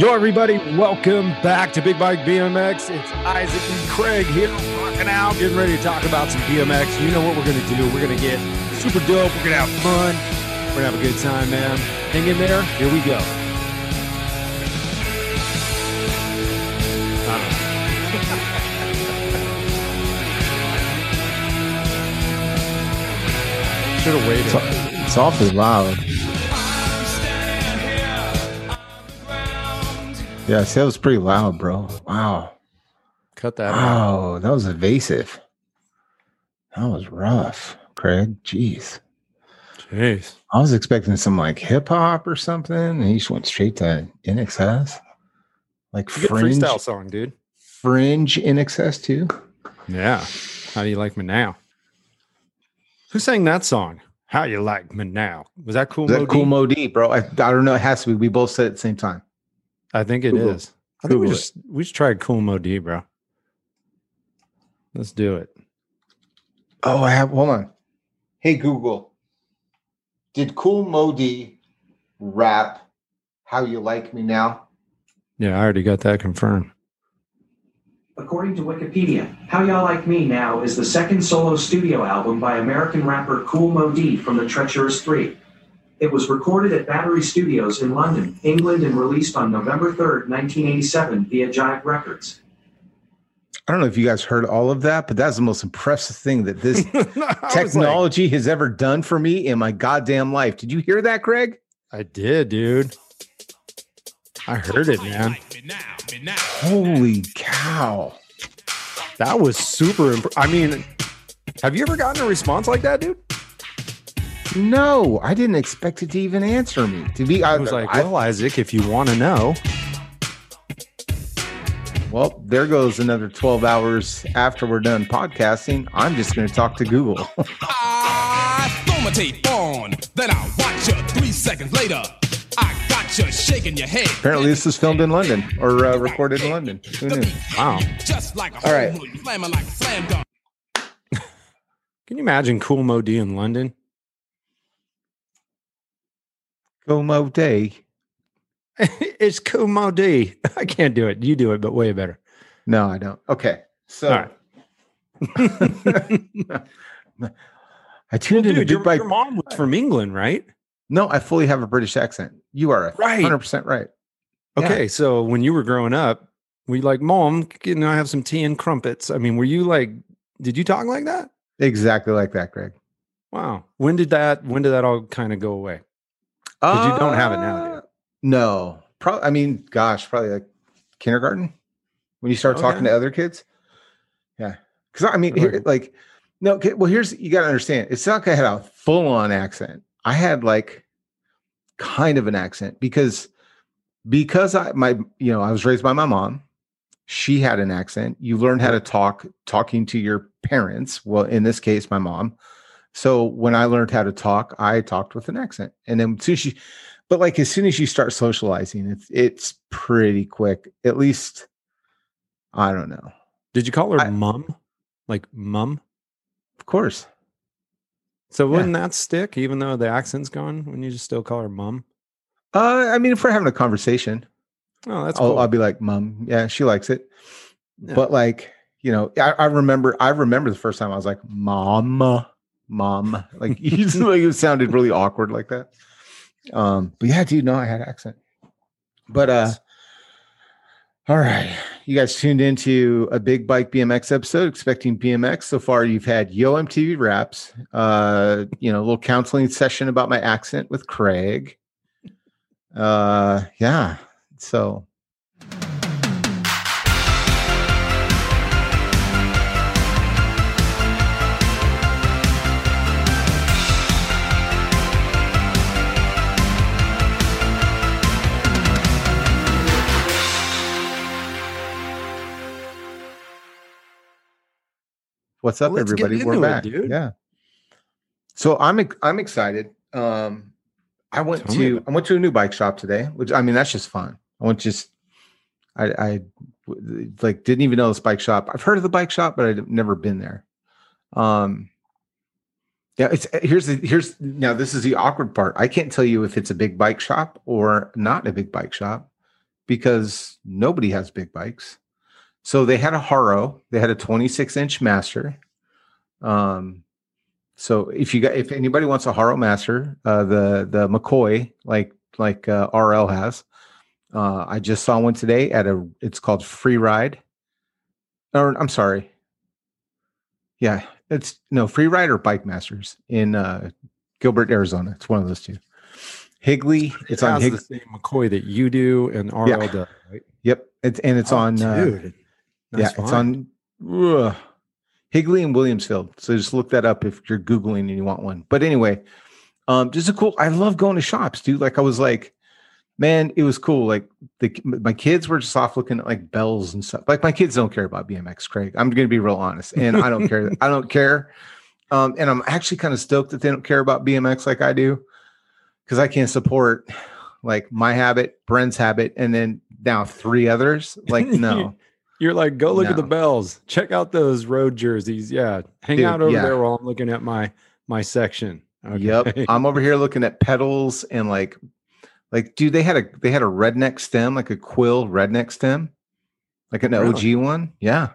Yo, everybody, welcome back to Big Bike BMX. It's Isaac and Craig here, rocking out, getting ready to talk about some BMX. You know what we're going to do? We're going to get super dope. We're going to have fun. We're going to have a good time, man. Hang in there. Here we go. Should have waited. It's, it's awfully loud. Yeah, see, that was pretty loud, bro. Wow. Cut that out. Wow, that was evasive. That was rough, Craig. Jeez. Jeez. I was expecting some like hip hop or something, and he just went straight to INXS. Like Good fringe, freestyle song, dude. fringe in excess too. Yeah. How do you like me now? Who sang that song? How you like me now? Was that cool? Is that Mo cool D? Mo D, bro? I, I don't know. It has to be. We both said it at the same time. I think it is. Google. I think we Google it. just we should try cool Mo D, bro. Let's do it. Oh, I have. Hold on. Hey Google, did Cool Mo D rap "How You Like Me Now"? Yeah, I already got that confirmed. According to Wikipedia, How Y'all Like Me Now is the second solo studio album by American rapper Cool Mo D from the Treacherous Three. It was recorded at Battery Studios in London, England, and released on November 3rd, 1987 via Jive Records. I don't know if you guys heard all of that, but that's the most impressive thing that this I was like, technology has ever done for me in my goddamn life. Did you hear that, Craig? I did, dude. I heard it, man. Holy cow! That was super. Imp- I mean, have you ever gotten a response like that, dude? No, I didn't expect it to even answer me. To be, I I was like, I- well, Isaac, if you want to know, well, there goes another twelve hours after we're done podcasting. I'm just going to talk to Google. I throw my tape on, then I watch you three seconds later. I got you shaking your head. Apparently, this was filmed in London or uh, recorded in London. Who knew? Wow. Just like a All right. home hood, slamming like a slam dunk. can you imagine Cool Mo D in London? Go Mo Day. it's Cool Mo D. I can't do it. You do it, but way better. No, I don't. Okay, so right. I tuned Well, into dude, your, Bike. your mom was from England, right? No, I fully have a British accent. You are Right. hundred percent right. Yeah. Okay, so when you were growing up, were you like, "Mom, can I have some tea and crumpets?" I mean, were you like, did you talk like that? Exactly like that, Greg. Wow. When did that? When did that all kind of go away? 'Cause you don't have it now, do? Uh, No, probably. I mean, gosh, probably like kindergarten when you start talking Okay. to other kids. Yeah, because I mean, here, like, no. okay, Well, here's you got to understand. It's not like I had a full on accent. I had like kind of an accent because because I my you know I was raised by my mom. She had an accent. You learn how to talk talking to your parents. Well, in this case, my mom. So when I learned how to talk, I talked with an accent. And then as soon as you, but like as soon as you start socializing, it's it's pretty quick. At least I don't know. Did you call her I- mum? Like mum? Of course. So wouldn't that stick, even though the accent's gone? When you just still call her mum? Uh, I mean, if we're having a conversation, Oh, that's I'll, cool. I'll be like, "Mom, yeah, she likes it." Yeah. But like, you know, I, I remember, I remember the first time I was like, "Mom, mom," like you just like it sounded really awkward like that. Um, but yeah, dude, no, I had accent. But uh, all right, you guys tuned into a big bike BMX episode, expecting BMX. So far, you've had Yo MTV Raps, uh, you know, a little counseling session about my accent with Craig. Uh, yeah, so up, Let's everybody? We're into it, back. dude. Yeah. So I'm I'm excited. Um, I went Tell to I went to a new bike shop today, which I mean that's just fun. I went just I like didn't even know this bike shop. I've heard of the bike shop, but I've never been there. Um, yeah, it's here's the here's now this is the awkward part. I can't tell you if it's a big bike shop or not a big bike shop because nobody has big bikes. So they had a Haro, they had a 26 inch master. Um, so if you got if anybody wants a Haro master, uh, the the McCoy like like uh, RL has, uh, I just saw one today at a. It's called Free Ride. Or I'm sorry. Yeah, it's no Free Ride or Bike Masters in uh, Gilbert, Arizona. It's one of those two. Higley. It's it on Higley. the same McCoy that you do and RL Yeah. does, right? Yep, it's and it's Oh, on. Uh, dude. yeah, Nice it's on ugh, Higley and Williamsfield. So just look that up if you're googling and you want one. But anyway, um, just a cool. I love going to shops, dude. Like I was like, man, it was cool. Like the my kids were just off looking at like bells and stuff. Like my kids don't care about BMX, Craig. I'm going to be real honest, and I don't care. I don't care. Um, and I'm actually kind of stoked that they don't care about BMX like I do, because I can't support like my habit, Brent's habit, and then now three others. Like no. You're like, go look at the bells. Check out those road jerseys. Yeah. Hang Dude, out over yeah. there while I'm looking at my my section. Okay. Yep. I'm over here looking at pedals and like like dude, they had a they had a redneck stem, like a quill redneck stem. Like an Really? OG one. Yeah.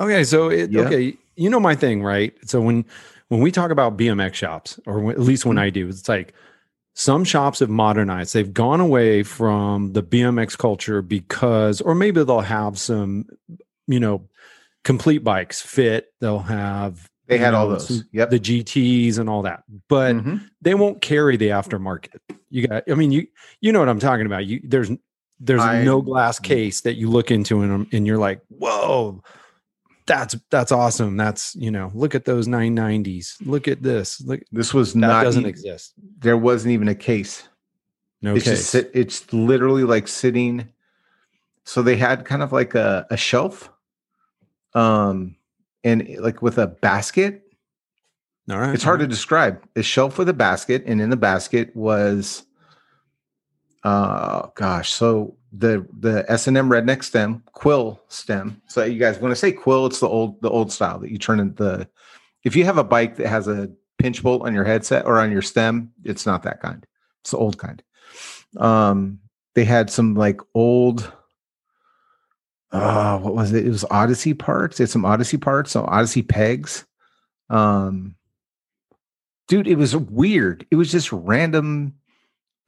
Okay, so it, Yeah. okay, you know my thing, right? So when when we talk about BMX shops, or when, at least when Mm-hmm. I do, it's like some shops have modernized. They've gone away from the BMX culture because, or maybe they'll have some, you know, complete bikes fit. They'll have They had all those. some- Yep. the GTS and all that, but Mhm. they won't carry the aftermarket. You got, I mean, you you know what I'm talking about. You there's there's I- no glass case that you look into and and you're like, whoa, that's that's awesome. That's you know, look at those 990s. Look at this. Look, This was that not doesn't e- exist. there wasn't even a case. No it's case. just it's literally like sitting. So they had kind of like a, a shelf. Um and like with a basket all right, it's hard to describe a shelf with a basket and in the basket was uh gosh so the the s&m redneck stem quill stem. So you guys when i say quill it's the old the old style that you turn in the if you have a bike that has a pinch bolt on your headset or on your stem it's not that kind. It's the old kind. Um they had some like old uh what was it? It was odyssey parts. Had some odyssey parts some odyssey pegs. Um dude it was weird. It was just random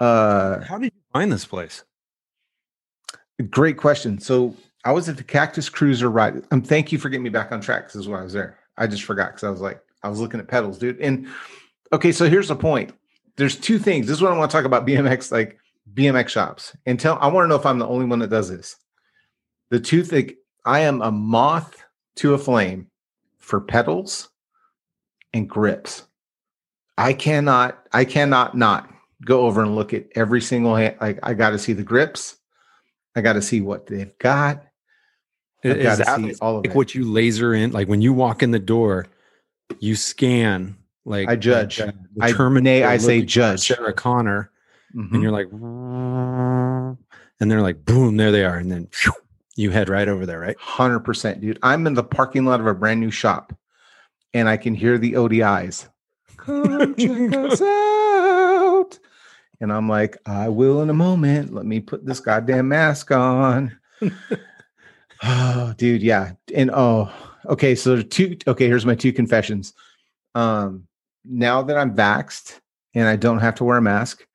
uh How did you find this place? Great question. So i was at the cactus cruiser ride um thank you for getting me back on track this is why i was there. I just forgot because i was like i was looking at pedals dude. And okay so here's the point. There's two things. This is what i want to talk about bmx like bmx shops. And tell i want to know if i'm the only one that does this. The two i am a moth to a flame for pedals and grips. I cannot, I cannot not go over and look at every single hand. Like I got to see the grips. I got to see what they've got. I've Is got to that see all of like it. what you laser in? Like when you walk in the door, you scan. Like I judge. like, uh, I- Terminator nay, I say judge. Sarah Connor, Mhm. and you're like, and they're like, boom, there they are, and then you head right over there, right? Hundred percent, dude. I'm in the parking lot of a brand new shop, and I can hear the ODIs. Come check us out, and I'm like, I will in a moment. Let me put this goddamn mask on. oh, dude, yeah, and oh, okay. So two. Okay, here's my two confessions. Um, now that I'm vaxxed and I don't have to wear a mask,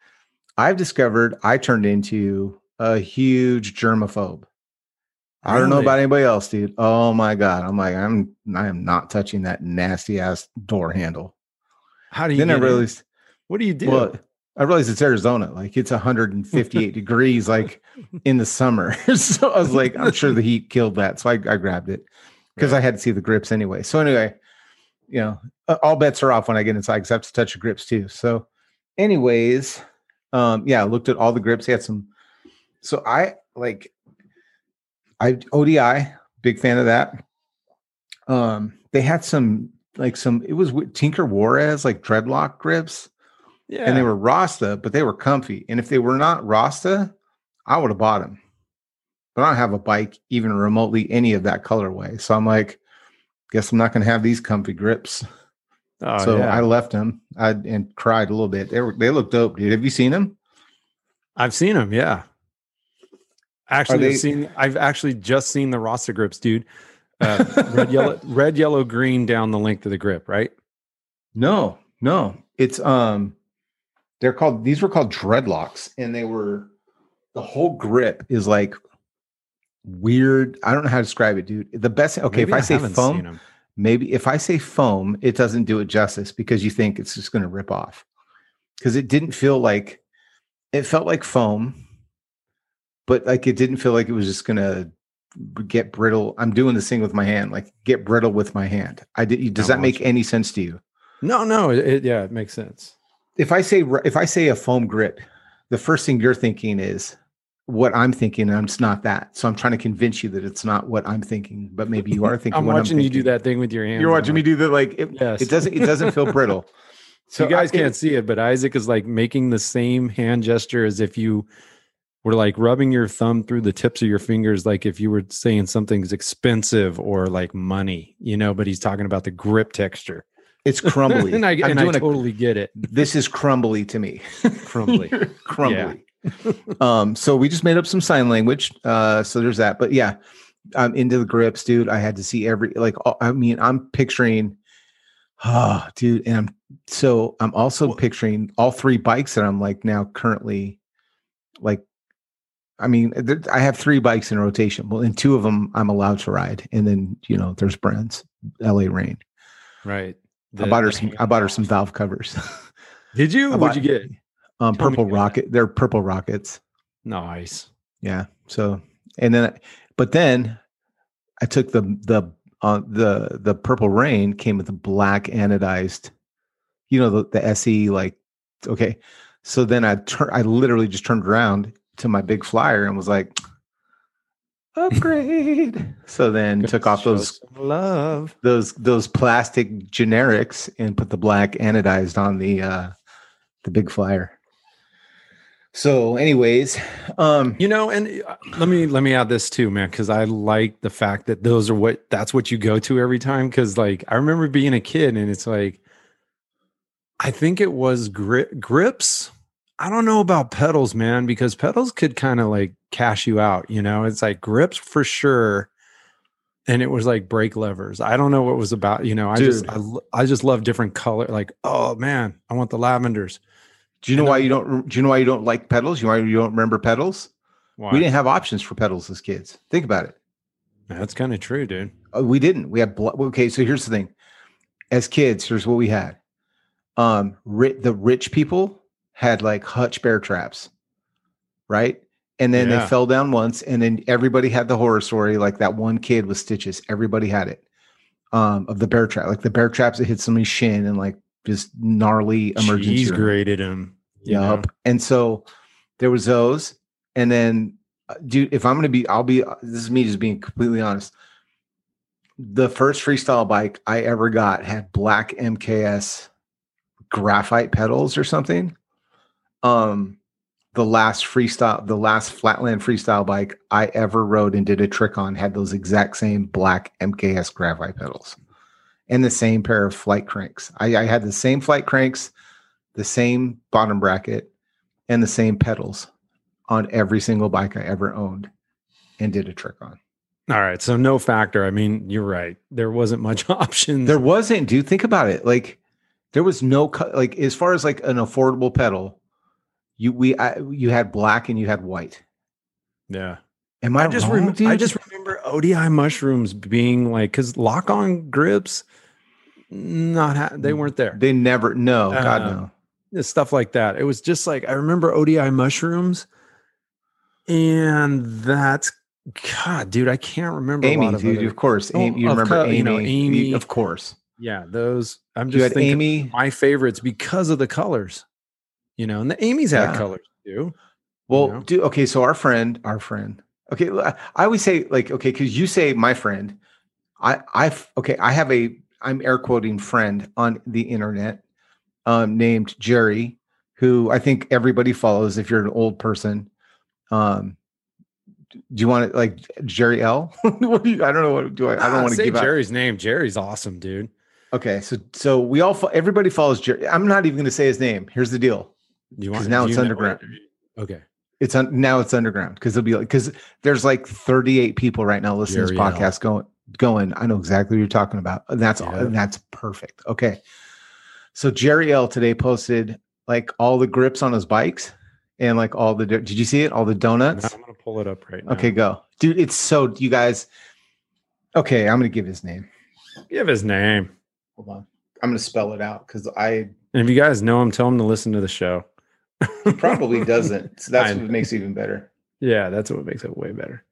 I've discovered I turned into a huge germaphobe. I don't know about anybody else, dude. Oh my god, I'm like, I'm, I am not touching that nasty ass door handle. How do you? Then I realized, What do you do? well, I realized it's Arizona, like it's 158 degrees, like in the summer. so I was like, I'm sure the heat killed that, so I, I grabbed it because I had to see the grips anyway. So anyway, you know, all bets are off when I get inside because I have to touch the grips too. So, anyways, um, yeah, I looked at all the grips. Had some. So I like, I ODI, big fan of that. Um, they had some like some. It was Tinker Juarez like dreadlock grips, yeah, and they were Rasta, but they were comfy. And if they were not Rasta, I would have bought them. But I don't have a bike even remotely any of that colorway. So I'm like, guess I'm not going to have these comfy grips. Oh, so yeah. I left them I, and cried a little bit. They were they look dope, dude. Have you seen them? I've seen them. Yeah, Actually, they- I've seen. I've actually just seen the Rasta grips, dude. Uh, red, yellow, red, yellow, green down the length of the grip, right? No, no. It's um they're called these were called dreadlocks and they were the whole grip is like weird. I don't know how to describe it, dude. The best okay, Maybe if I, say haven't seen foam, maybe if I say foam, it doesn't do it justice because you think it's just going to rip off. Cuz it didn't feel like it felt like foam, but like it didn't feel like it was just going to get brittle. I'm doing this thing with my hand, like get brittle with my hand. I did does that make any sense to you? No, no. It, it- yeah, it makes sense. If I say if I say a foam grip, the first thing you're thinking is what I'm thinking, and it's not that. So I'm trying to convince you that it's not what I'm thinking, but maybe you are thinking. I'm watching you do that thing with your hands. You're watching me do that. Like it, Yes. it doesn't. It doesn't feel brittle. So you guys I- can't see it, but Isaac is like making the same hand gesture as if you were like rubbing your thumb through the tips of your fingers, like if you were saying something's expensive or like money, you know. But he's talking about the grip texture, It's crumbly. and I, and I doing a- totally get it. this is crumbly to me. Crumbly. crumbly. um, so we just made up some sign language. Uh, so there's that. But yeah, I'm into the grips, dude. I had to see every like. all- I mean, I'm picturing. Oh, dude, and I'm so I'm also picturing all three bikes that I'm like now currently, like. I mean, there- I have three bikes in rotation. Well, and two of them I'm allowed to ride, and then you know there's Brent's L.A. Rain. Right. I bought her some. I bought her some valve covers. Did you? I What'd you get? um, Tell purple rocket. They're purple rockets. Nice. Yeah. So and then, but then I took the the uh, the the purple rain came with the black anodized, you know the the SE like okay. So then I turn I literally just turned around to my big flyer and was like upgrade. so then took off those love. those those plastic generics and put the black anodized on the uh the big flyer. So anyways, um You know, and uh, let me let me add this too, man, because I like the fact that those are what that's what you go to every time. Because like I remember being a kid, and it's like I think it was grip grips. I don't know about pedals, man, because pedals could kind of like cash you out. You know, it's like grips for sure. And it was like brake levers. I don't know what it was about. You know, I just I, I just love different color. Like, oh man, I want the lavenders. Do you know And why you don't? Do you know why you don't like pedals? You know why you don't remember pedals? Why? We didn't have options for pedals as kids. Think about it. That's kind of true, dude. Uh, we didn't. We had blo- okay. So here's the thing: as kids, here's what we had. Um, ri- the rich people had like hutch bear traps, right? And then Yeah. they fell down once, and then everybody had the horror story. Like that one kid with stitches. Everybody had it. Um, of the bear trap, like the bear traps that hit somebody's shin and like just gnarly emergency. Cheese room. grated him. you know? And so there was those. And then, uh, dude, if I'm going to be, I'll be, this is me just being completely honest. The first freestyle bike I ever got had black MKS graphite pedals or something. Um, the last freestyle, the last flatland freestyle bike I ever rode and did a trick on had those exact same black MKS graphite pedals and the same pair of flight cranks. I, I had the same flight cranks, the same bottom bracket, and the same pedals on every single bike I ever owned and did a trick on. All right. So no factor. I mean, you're right. There wasn't much options. There wasn't, dude. Think about it. Like there was no like as far as like an affordable pedal, you we I, you had black and you had white. yeah. Am I, I just wrong, rem- I just remember ODI mushrooms being like because lock on grips, not ha- they weren't there. they never no God Uh, no. Stuff like that. It was just like I remember ODI mushrooms, and that's God, dude. I can't remember. a AME, lot of dude, other- of course. Oh, AME, you of remember co- AME, you know, AME. of course. yeah, those. I'm You just had thinking AME. my favorites because of the colors. You know, and the AME's had Yeah. colors too. Well, know? do okay. So our friend, our friend. Okay, I always say like okay because you say my friend. I I okay. I have a I'm air quoting friend on the internet, um, named Jerry, who I think everybody follows. If you're an old person, um, do you want to like Jerry L? You- I don't know what do I. I don't want to say give out. Jerry's name. Jerry's awesome, dude. Okay, so so we all everybody follows Jerry. I'm not even going to say his name. Here's the deal. Do you want now it's underground. Okay. It's un, now it's underground because it'll be like because there's like 38 people right now listening to this podcast going going. I know exactly what you're talking about. And that's. Yeah. And that's perfect. Okay. So Jerry L today posted like all the grips on his bikes and like all the did you see it? All the donuts. I'm gonna pull it up right now. Okay, go. Dude, it's so you guys. Okay, I'm gonna give his name. give his name. Hold on. I'm gonna spell it out because I And if you guys know him, tell him to listen to the show. Probably doesn't. So that's what makes it even better. Yeah, that's what makes it way better.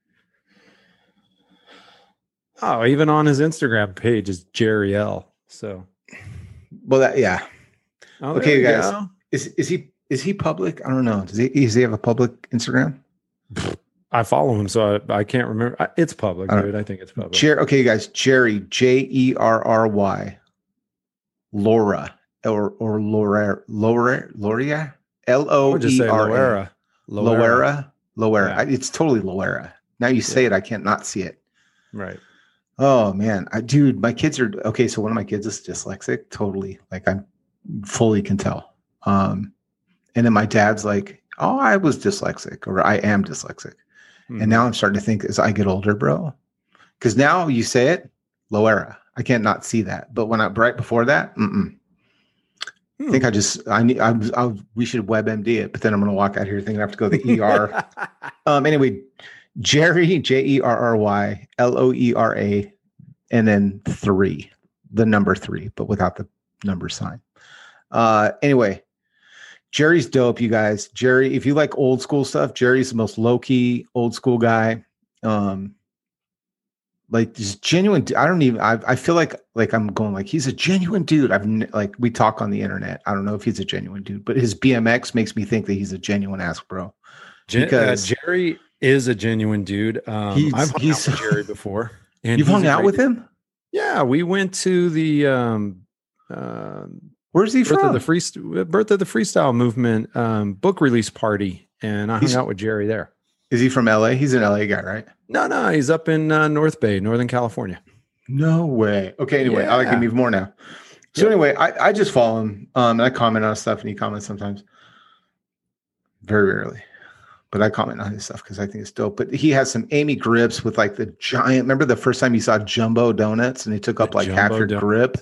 Oh, even on his Instagram page is Jerry L. So Well, that yeah. oh, Okay, you guys. go. Is is he is he public? I don't know. Does he does he have a public Instagram? I follow him, so I, I can't remember. I- It's public, I dude. I think it's public. Jer- okay, guys. Jerry J E R R Y Laura or or Laura Laura Loria L O E R A Loera. Loera. Yeah. It's totally Loera. Now you say it, I can't not see it. Right. Oh man, I dude, my kids are okay. So one of my kids is dyslexic, totally. Like I fully can tell. Um, and then my dad's like, "Oh, I was dyslexic, or I am dyslexic." And now I'm starting to think as I get older, bro, because now you say it, Loera. I can't not see that. But when I right before that, mm-mm. I think I just I need I, I we should WebMD it, but then I'm gonna walk out here thinking I have to go to the ER. Um, anyway, Jerry, J E R R Y L O E R A, and then three, the number three, but without the number sign. Uh, anyway, Jerry's dope, you guys. Jerry, if you like old school stuff, Jerry's the most low key, old school guy. Um, like just genuine. I don't even. I, I feel like like I'm going like he's a genuine dude. I've like we talk on the internet. I don't know if he's a genuine dude, but his BMX makes me think that he's a genuine ass bro. Gen- uh, because- Jerry is a genuine dude. Um, He's- I've hung he's- out with Jerry before. And You've hung out with dude. him. Yeah, we went to the um, um Where's he birth from? of the free birth of the freestyle movement um, book release party, and I He's- hung out with Jerry there. Is he from LA? He's an LA guy, right? No, no, he's up in uh, North Bay, Northern California. No way. Okay. Anyway, I like him even more now. So Yeah. anyway, I, I just follow him. Um, and I comment on stuff, and he comments sometimes. Very rarely, but I comment on his stuff because I think it's dope. But he has some AME grips with like the giant. Remember the first time you saw jumbo donuts, and they took up The like half your donuts. grip.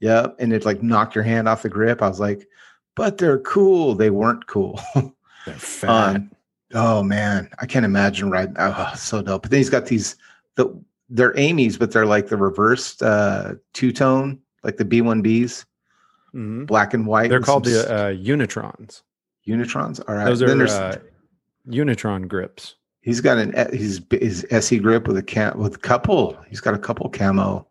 Yep, and it like knocked your hand off the grip. I was like, but they're cool. They weren't cool. They're fat. Um, oh man, I can't imagine riding. Oh, so dope. But then he's got these the they're AME's, but they're like the reversed uh two tone, like the B1Bs, Mhm. black and white. They're with called the uh, Unitrons. Unitrons. All right. Those then are there's uh, Unitron grips. he's got an his his SE grip with a cam with a couple. He's got a couple camo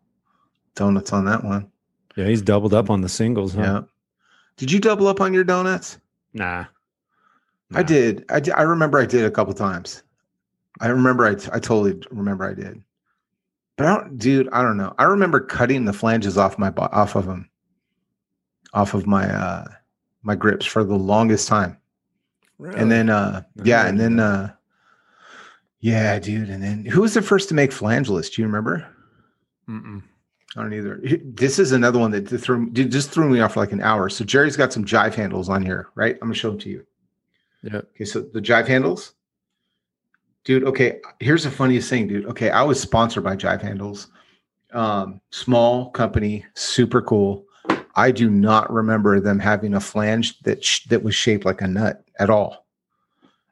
donuts on that one. Yeah, he's doubled up on the singles. Huh? Yeah. Did you double up on your donuts? Nah. I did. I did. I remember I did a couple times. I remember I, I totally remember I did. But I don't, dude, I don't know. I remember cutting the flanges off my off of them, off of my uh my grips for the longest time. And then uh yeah, and then uh yeah, dude, and then who was the first to make flangeless? Do you remember? Mm-mm. I don't either. This is another one that threw dude, just threw me off for like an hour. So Jerry's got some jive handles on here, right? I'm gonna show them to you. Yeah. Okay, so the Jive handles, dude. Okay, here's the funniest thing, dude. Okay, I was sponsored by Jive Handles, um, small company, super cool. I do not remember them having a flange that sh- that was shaped like a nut at all.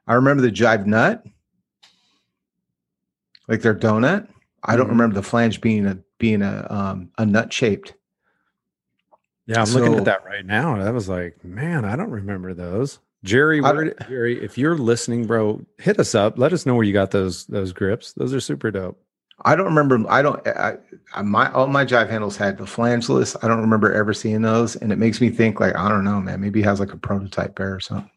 I remember the Jive nut, like their donut. I don't Mhm. remember the flange being a being a um, a nut shaped. Yeah, I'm looking at that right now. That was like, man, I don't remember those. Jerry, where, Jerry, if you're listening, bro, hit us up. Let us know where you got those those grips. Those are super dope. I don't remember. I don't. I, I my all my jive handles had the flangeless. I don't remember ever seeing those, and it makes me think like I don't know, man. Maybe he has like a prototype pair or something,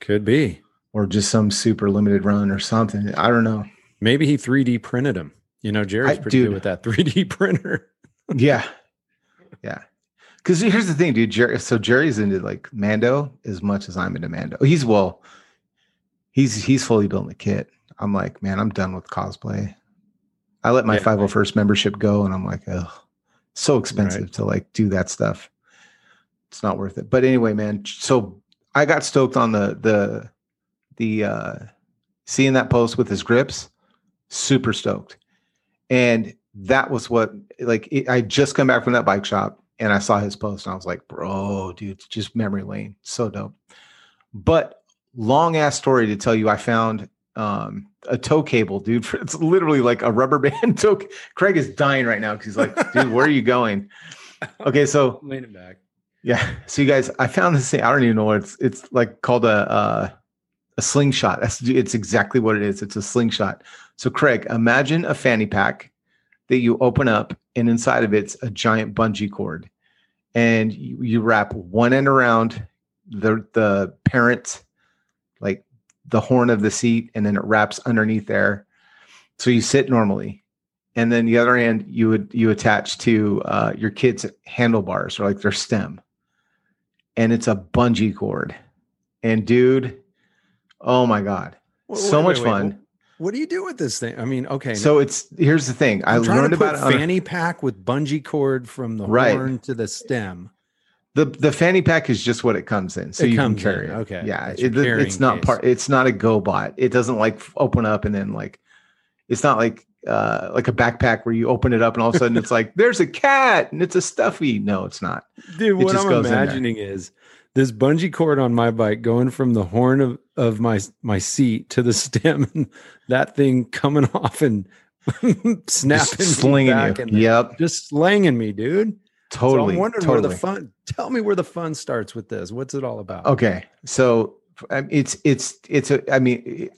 Could be. or just some super limited run or something. I don't know. Maybe he 3D printed them. You know, Jerry's I- pretty dude. good with that 3D printer. Yeah, yeah. Because here's the thing, dude. Jerry, so Jerry's into like Mando as much as I'm into Mando. He's well, he's he's fully built the kit. I'm like, man, I'm done with cosplay. I let my Yeah. 501st membership go, and I'm like, oh, so expensive to like do that stuff. It's not worth it. But anyway, man. So I got stoked on the the the uh seeing that post with his grips, super stoked. And that was what like it, I just come back from that bike shop and I saw his post and I was like, bro, dude, just memory lane. So dope. But long ass story to tell you, I found um a tow cable, dude. For, it's literally like a rubber band tow. Craig is dying right now because he's like, dude, where are you going? Okay, so Lean it back. yeah. So you guys, I found this thing. I don't even know what it's it's like called a uh, a slingshot. That's it's exactly what it is. It's a slingshot. So Craig, imagine a fanny pack that you open up, and inside of it's a giant bungee cord, and you, you wrap one end around the the parent, like the horn of the seat, and then it wraps underneath there. So you sit normally, and then the other end you would you attach to uh, your kids' handlebars or like their stem, and it's a bungee cord. And dude, oh my god, Wait, so wait, much wait, fun. What do you do with this thing? I mean, okay. So it's here's the thing. I learned about fanny pack with bungee cord from the Right. horn to the stem. the the fanny pack is just what it comes in, so It you comes can in, carry it. okay. yeah, It's it- it's not case. part. It's not a GoBot. It doesn't like open up and then like. It's not like uh like a backpack where you open it up and all of a sudden it's like there's a cat and it's a stuffy. No, it's not. Dude, It what just I'm goes imagining is this bungee cord on my bike going from the horn of, of my my seat to the stem, and that thing coming off and snapping, Just slinging back you. and Yep, just slanging me, dude. totally. So I'm wondering totally. where the fun. Tell me where the fun starts with this. What's it all about? Okay, so um, it's it's it's a. I mean,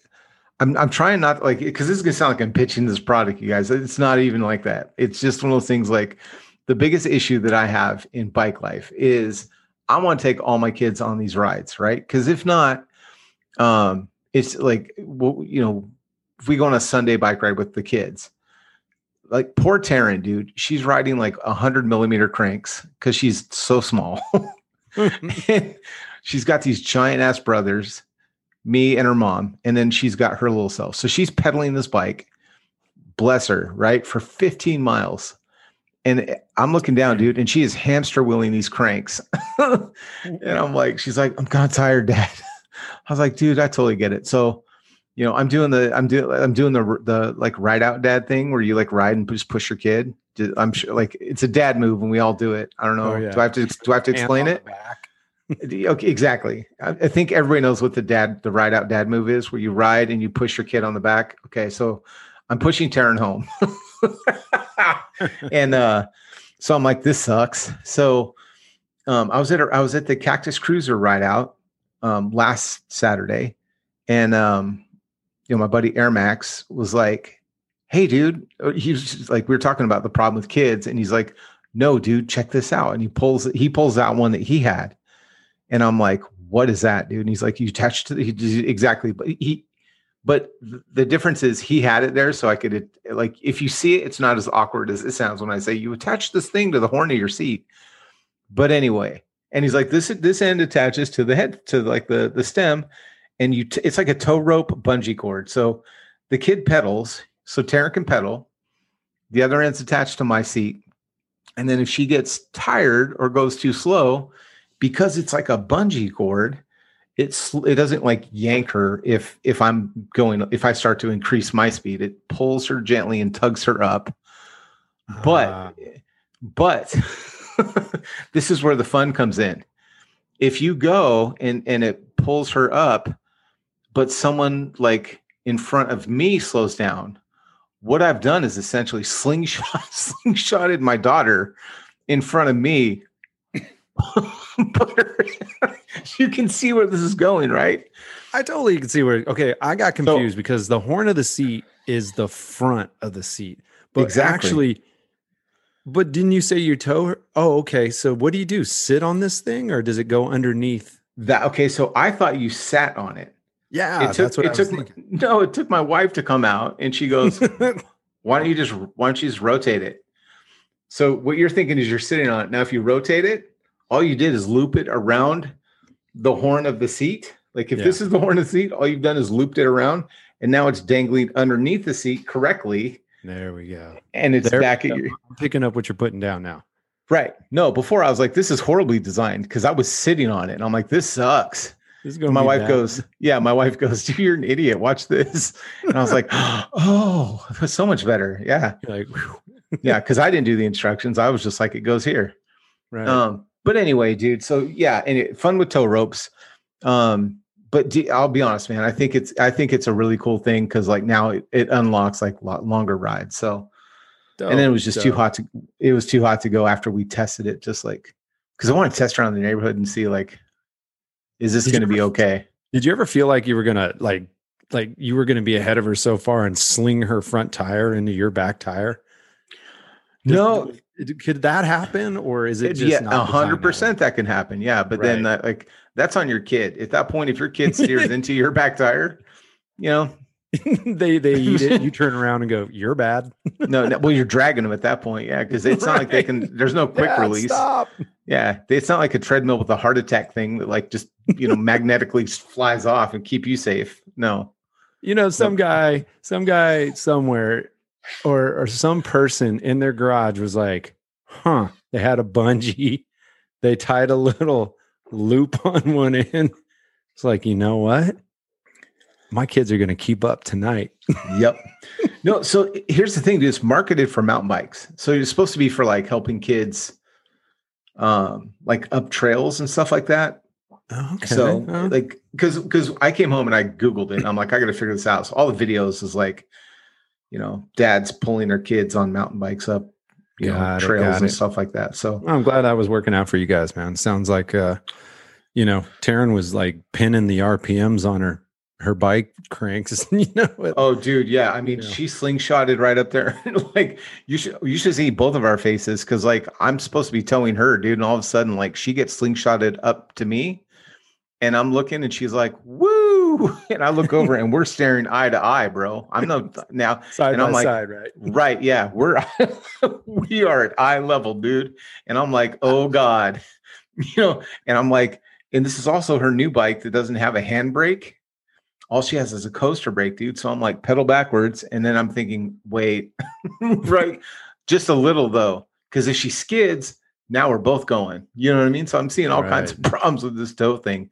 I'm I'm trying not like because this is gonna sound like I'm pitching this product, you guys. It's not even like that. It's just one of those things. Like the biggest issue that I have in bike life is I want to take all my kids on these rides, right? Because if not, um, it's like well, you know, if we go on a Sunday bike ride with the kids. Like poor Taryn, dude, she's riding like a hundred millimeter cranks because she's so small. she's got these giant ass brothers, me and her mom, and then she's got her little self. So she's pedaling this bike, bless her, right, for 15 miles. And I'm looking down, dude, and she is hamster wheeling these cranks. and I'm like, she's like, I'm kind of tired, dad. I was like, dude, I totally get it. So, you know, I'm doing the, I'm doing, I'm doing the, the like ride out dad thing where you like ride and just push your kid. I'm sure like it's a dad move and we all do it. I don't know. Oh, yeah. Do I have to, do I have to explain it? Okay, exactly. I, I think everybody knows what the dad, the ride out dad move is, where you ride and you push your kid on the back. Okay, so I'm pushing Taryn home, and uh, so I'm like, this sucks. So um, I was at I was at the Cactus Cruiser ride out um, last Saturday, and um, you know my buddy Air Max was like, "Hey, dude," uh, he was like, we were talking about the problem with kids, and he's like, "No, dude, check this out," and he pulls he pulls out one that he had. And I'm like, what is that, dude? And he's like, you attached to the, he, exactly. But he, but the difference is he had it there. So I could, like, if you see it, it's not as awkward as it sounds when I say you attach this thing to the horn of your seat. But anyway, and he's like, this, this end attaches to the head, to like the, the stem. And you, t- it's like a tow rope bungee cord. So the kid pedals. So Tara can pedal. The other end's attached to my seat. And then if she gets tired or goes too slow, because it's like a bungee cord it's it doesn't like yank her if if i'm going if i start to increase my speed. It pulls her gently and tugs her up. But Ah. but this is where the fun comes in. If you go and and it pulls her up but someone like in front of me slows down what i've done is essentially slingshot slingshotted my daughter in front of me you can see where this is going right I totally can see where. Okay, I got confused because the horn of the seat is the front of the seat, but Exactly. actually, but didn't you say you tow her? Oh, okay. So what do you do? Sit on this thing, or does it go underneath? that okay so i thought you sat on it Yeah, it took that's what it I took my- no it took my wife to come out and she goes why don't you just why don't you just rotate it so what you're thinking is you're sitting on it now if you rotate it all you did is loop it around the horn of the seat like if Yeah. this is the horn of the seat all you've done is looped it around and now it's dangling underneath the seat correctly There we go. and it's There back at you. I'm picking up what you're putting down now. right no before i was like this is horribly designed because i was sitting on it and i'm like this sucks This my wife bad. goes, "Yeah." My wife goes, "Dude, you're an idiot. Watch this." And I was like, "Oh, that's so much better." Yeah, You're like, yeah. Because I didn't do the instructions. I was just like, "It goes here." right. Um, but anyway, dude. So yeah, and it, fun with tow ropes. Um, but do, I'll be honest, man. I think it's I think it's a really cool thing because like now it, it unlocks like lot longer rides. So and then it was just too hot to it was too hot to go after we tested it. Just like because I want to test around the neighborhood and see like, is this going to be okay? Did you ever feel like you were gonna like like you were gonna be ahead of her so far and sling her front tire into your back tire? Does- No, could that happen, or is it just yeah, not a hundred percent that can happen. Yeah, but then that like that's on your kid. At that point, if your kid steers into your back tire, you know, they they eat it. You turn around and go, "You're bad." no, no well, you're dragging them at that point. Yeah, because it's not like they can. There's no quick Dad, release. Stop. Yeah, it's not like a treadmill with a heart attack thing that like just you know magnetically flies off and keep you safe. No, You know, some guy, some guy somewhere, or or some person in their garage was like, "Huh." They had a bungee. They tied a little loop on one end. It's like, you know what? My kids are going to keep up tonight. Yep. no, so here's the thing, dude. It's marketed for mountain bikes. So it's supposed to be for like helping kids um like up trails and stuff like that. Okay. So Oh, like because because I came home and I Googled it and I'm like, I gotta figure this out. So all the videos is like, you know, dads pulling their kids on mountain bikes up, you know, Got it, trails and it. stuff like that. So I'm glad that was working out for you guys, man. Sounds like uh, you know, Taryn was like pinning the RPMs on her her bike cranks. you know, it- Oh, dude, yeah. I mean, she slingshotted right up there. like you should you should see both of our faces because like I'm supposed to be towing her, dude, and all of a sudden, like she gets slingshotted up to me, and I'm looking, and she's like, "Woo!" And I look over, and we're staring eye to eye, bro. I'm not now, side and by I'm like, side, right? right? Yeah, we're we are at eye level, dude. And I'm like, oh god, you know. And I'm like, and this is also her new bike that doesn't have a handbrake. All she has is a coaster brake, dude. So I'm like pedal backwards, and then I'm thinking, wait, right, just a little though, because if she skids, now we're both going. You know what I mean? So I'm seeing all kinds of problems with this tow thing.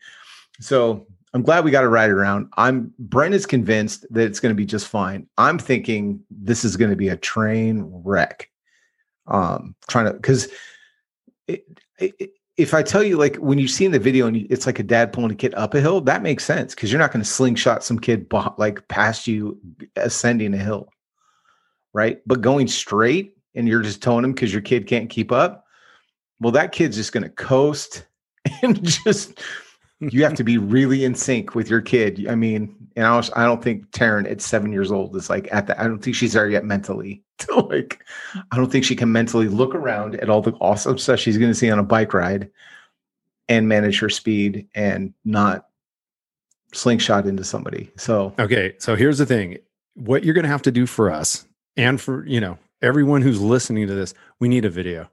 So I'm glad we got it around. I'm Brent is convinced that it's going to be just fine. I'm thinking this is going to be a train wreck. Um, trying to because if I tell you like when you see in the video and it's like a dad pulling a kid up a hill, that makes sense because you're not going to slingshot some kid like past you ascending a hill, right? But going straight and you're just towing him because your kid can't keep up. Well, that kid's just going to coast and just you have to be really in sync with your kid. I mean, and I, was, I don't think Taryn at seven years old is like at that. I don't think she's there yet mentally. To like, I don't think she can mentally look around at all the awesome stuff she's going to see on a bike ride and manage her speed and not slingshot into somebody. So Okay, so here's the thing: what you're going to have to do for us, and for you know everyone who's listening to this, we need a video.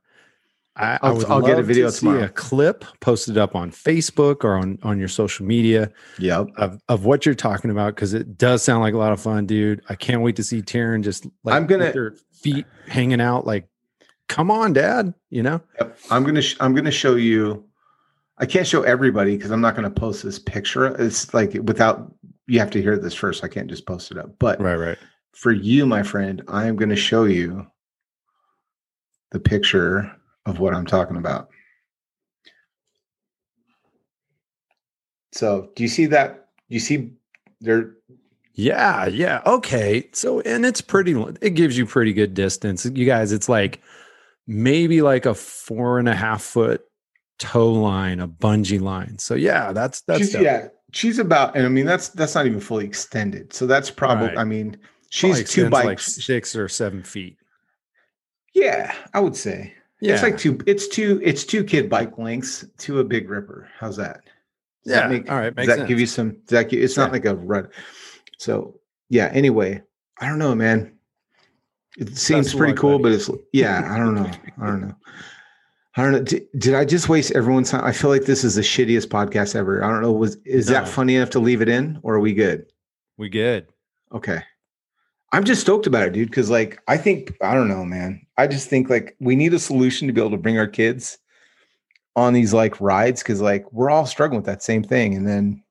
I, I I'll- would I'll get a video to see a clip posted up on Facebook or on on your social media yep. of of what you're talking about because it does sound like a lot of fun, dude. I can't wait to see Taryn just like I'm gonna- feet hanging out, like, come on, Dad. You know, Yep. I'm gonna sh- I'm gonna show you. I can't show everybody because I'm not gonna post this picture. It's like without you have to hear this first. I can't just post it up. But right, right. for you, my friend, I am gonna show you the picture of what I'm talking about. So do you see that? You see there Yeah, yeah. Okay. So, and it's pretty, it gives you pretty good distance. You guys, it's like maybe like a four and a half foot tow line, a bungee line. So, yeah, that's, that's, she's, yeah, she's about, and I mean that's that's not even fully extended. So that's probably, Right. I mean, Probably she's two extends like bikes. six or seven feet. yeah, I would say. Yeah. It's like two. It's two. It's two kid bike lengths to a big ripper. How's that? Does yeah. that make, All right. does Makes that give you some? Does that give, it's not like a run. So yeah. Anyway, I don't know, man. It seems of pretty cool, buddy. but it's yeah. I don't know. I don't know. I don't know. Did, did I just waste everyone's time? I feel like this is the shittiest podcast ever. I don't know. Was is that funny enough to leave it in, or are we good? we good. Okay. I'm just stoked about it, dude. Cause like I think, I don't know, man. I just think like we need a solution to be able to bring our kids on these like rides because like we're all struggling with that same thing. And then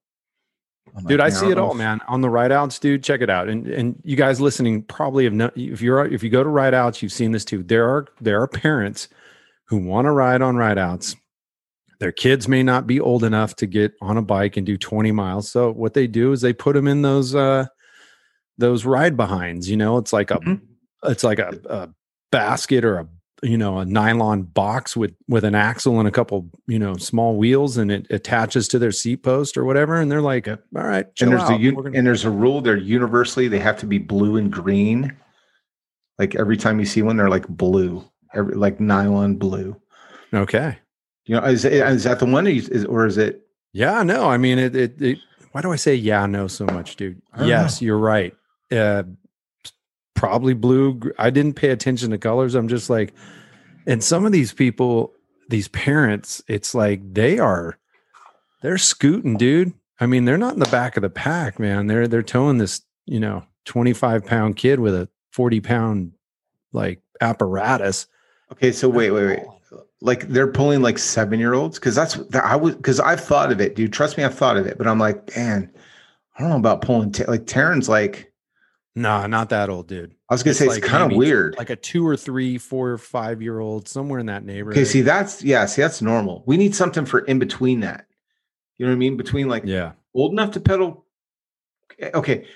I'm dude like, i see it all if- man. On the ride outs dude check it out. And and you guys listening probably have no if you're if you go to ride outs you've seen this too. There are there are parents who want to ride on ride outs. Their kids may not be old enough to get on a bike and do 20 miles. So what they do is they put them in those uh those ride behinds you know? It's like a Mhm. it's like a, a basket or a you know a nylon box with with an axle and a couple you know small wheels and it attaches to their seat post or whatever. And they're like all right and there's out. a un- gonna- and there's a rule they're universally they have to be blue and green. Like every time you see one they're like blue every like nylon blue. Okay. You know is, is that the one or is, or is it yeah no i mean it, it, it why do i say yeah no so much dude? Yes know. you're right. Uh probably blue i didn't pay attention to colors. I'm just like and some of these people these parents it's like they are they're scooting dude. I mean they're not in the back of the pack man. They're they're towing this you know 25 pound kid with a 40 pound like apparatus. Okay so wait wait wait. Like they're pulling like seven year olds because that's that i was because i've thought of it dude. Trust me i've thought of it but i'm like man i don't know about pulling ta- like taryn's like nah not that old dude. I was gonna It's say like it's kind of weird. like a two or three four or five year old somewhere in that neighborhood okay see that's yeah see that's normal. We need something for in between that. You know what i mean? Between like yeah. old enough to pedal okay.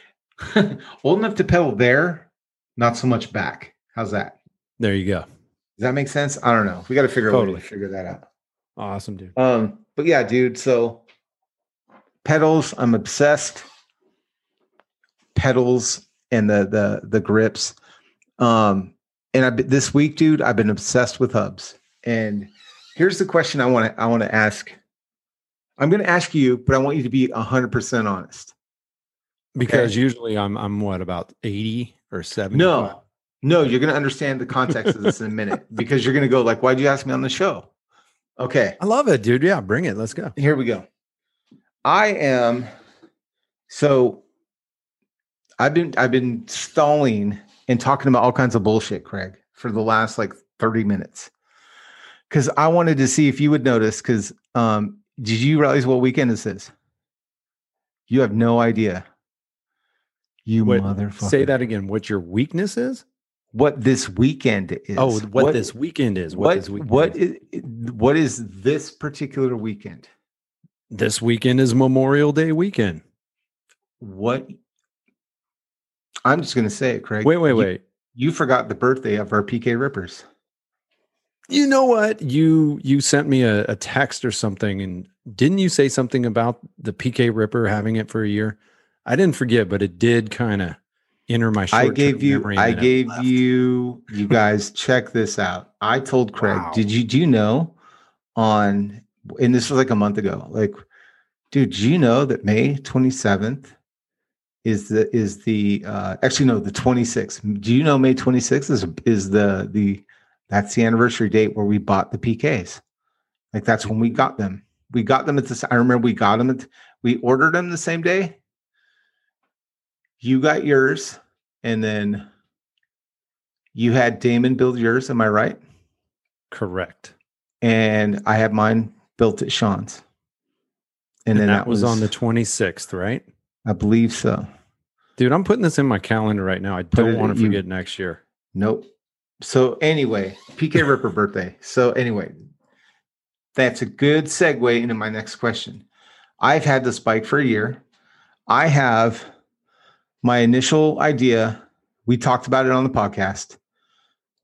Old enough to pedal there not so much back. How's that? There you go. Does that make sense? I don't know. We got to figure totally. out figure that out. Awesome dude. Um but yeah dude so pedals i'm obsessed. Pedals and the the the grips. Um and i've this week dude i've been obsessed with hubs. And here's the question i want to i want to ask. I'm going to ask you but i want you to be 100% honest. Because usually i'm i'm what about 80 or 70 No, no, you're going to understand the context of this in a minute because you're going to go like, "Why'd you ask me on the show?" Okay, i love it dude. Yeah bring it. Let's go. Here we go. I am so I've been I've been stalling and talking about all kinds of bullshit, Craig, for the last like 30 minutes. Cuz I wanted to see if you would notice cuz um did you realize what weekend this is? You have no idea. You Wait, motherfucker. say that again what your weakness is What this weekend is. oh what, this weekend is what, what this weekend what is. is, what is this particular weekend? this weekend is memorial day weekend What I'm just going to say it, Craig. wait wait wait You, forgot the birthday of our PK Rippers. you know what you you sent me a, a text or something and didn't you say something about the pk ripper having it for a year i didn't forget but it did kind of enter my I gave you. I gave you. You guys check this out. I told Craig. Wow. Did you? Do you know? On and this was like a month ago. Like, dude, do you know that May twenty seventh is the is the uh actually no the twenty sixth. Do you know May twenty sixth is is the the that's the anniversary date where we bought the PKs. Like that's when we got them. We got them at this. I remember we got them at. We ordered them the same day. You got yours, and then you had Damon build yours. Am I right? correct And I had mine built at Sean's. And, then that, was, on the 26th right I believe so. dude i'm putting this in my calendar right now i don't want to you- forget next year Nope. So anyway, PK Ripper birthday. So anyway, that's a good segue into my next question. I've had this bike for a year. I have my initial idea. We talked about it on the podcast.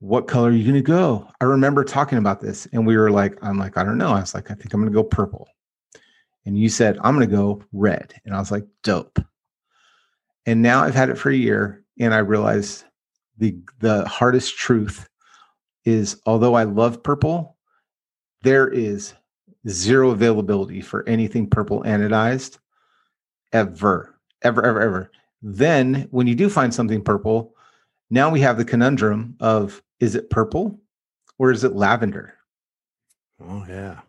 What color are you going to go? I remember talking about this and we were like, I'm like, I don't know. I was like, I think I'm going to go purple. And you said, I'm going to go red. And I was like, dope. And now I've had it for a year and I realized the the hardest truth is although I love purple, there is zero availability for anything purple anodized ever, ever, ever, ever. Then when you do find something purple, now we have the conundrum of is it purple or is it lavender? oh yeah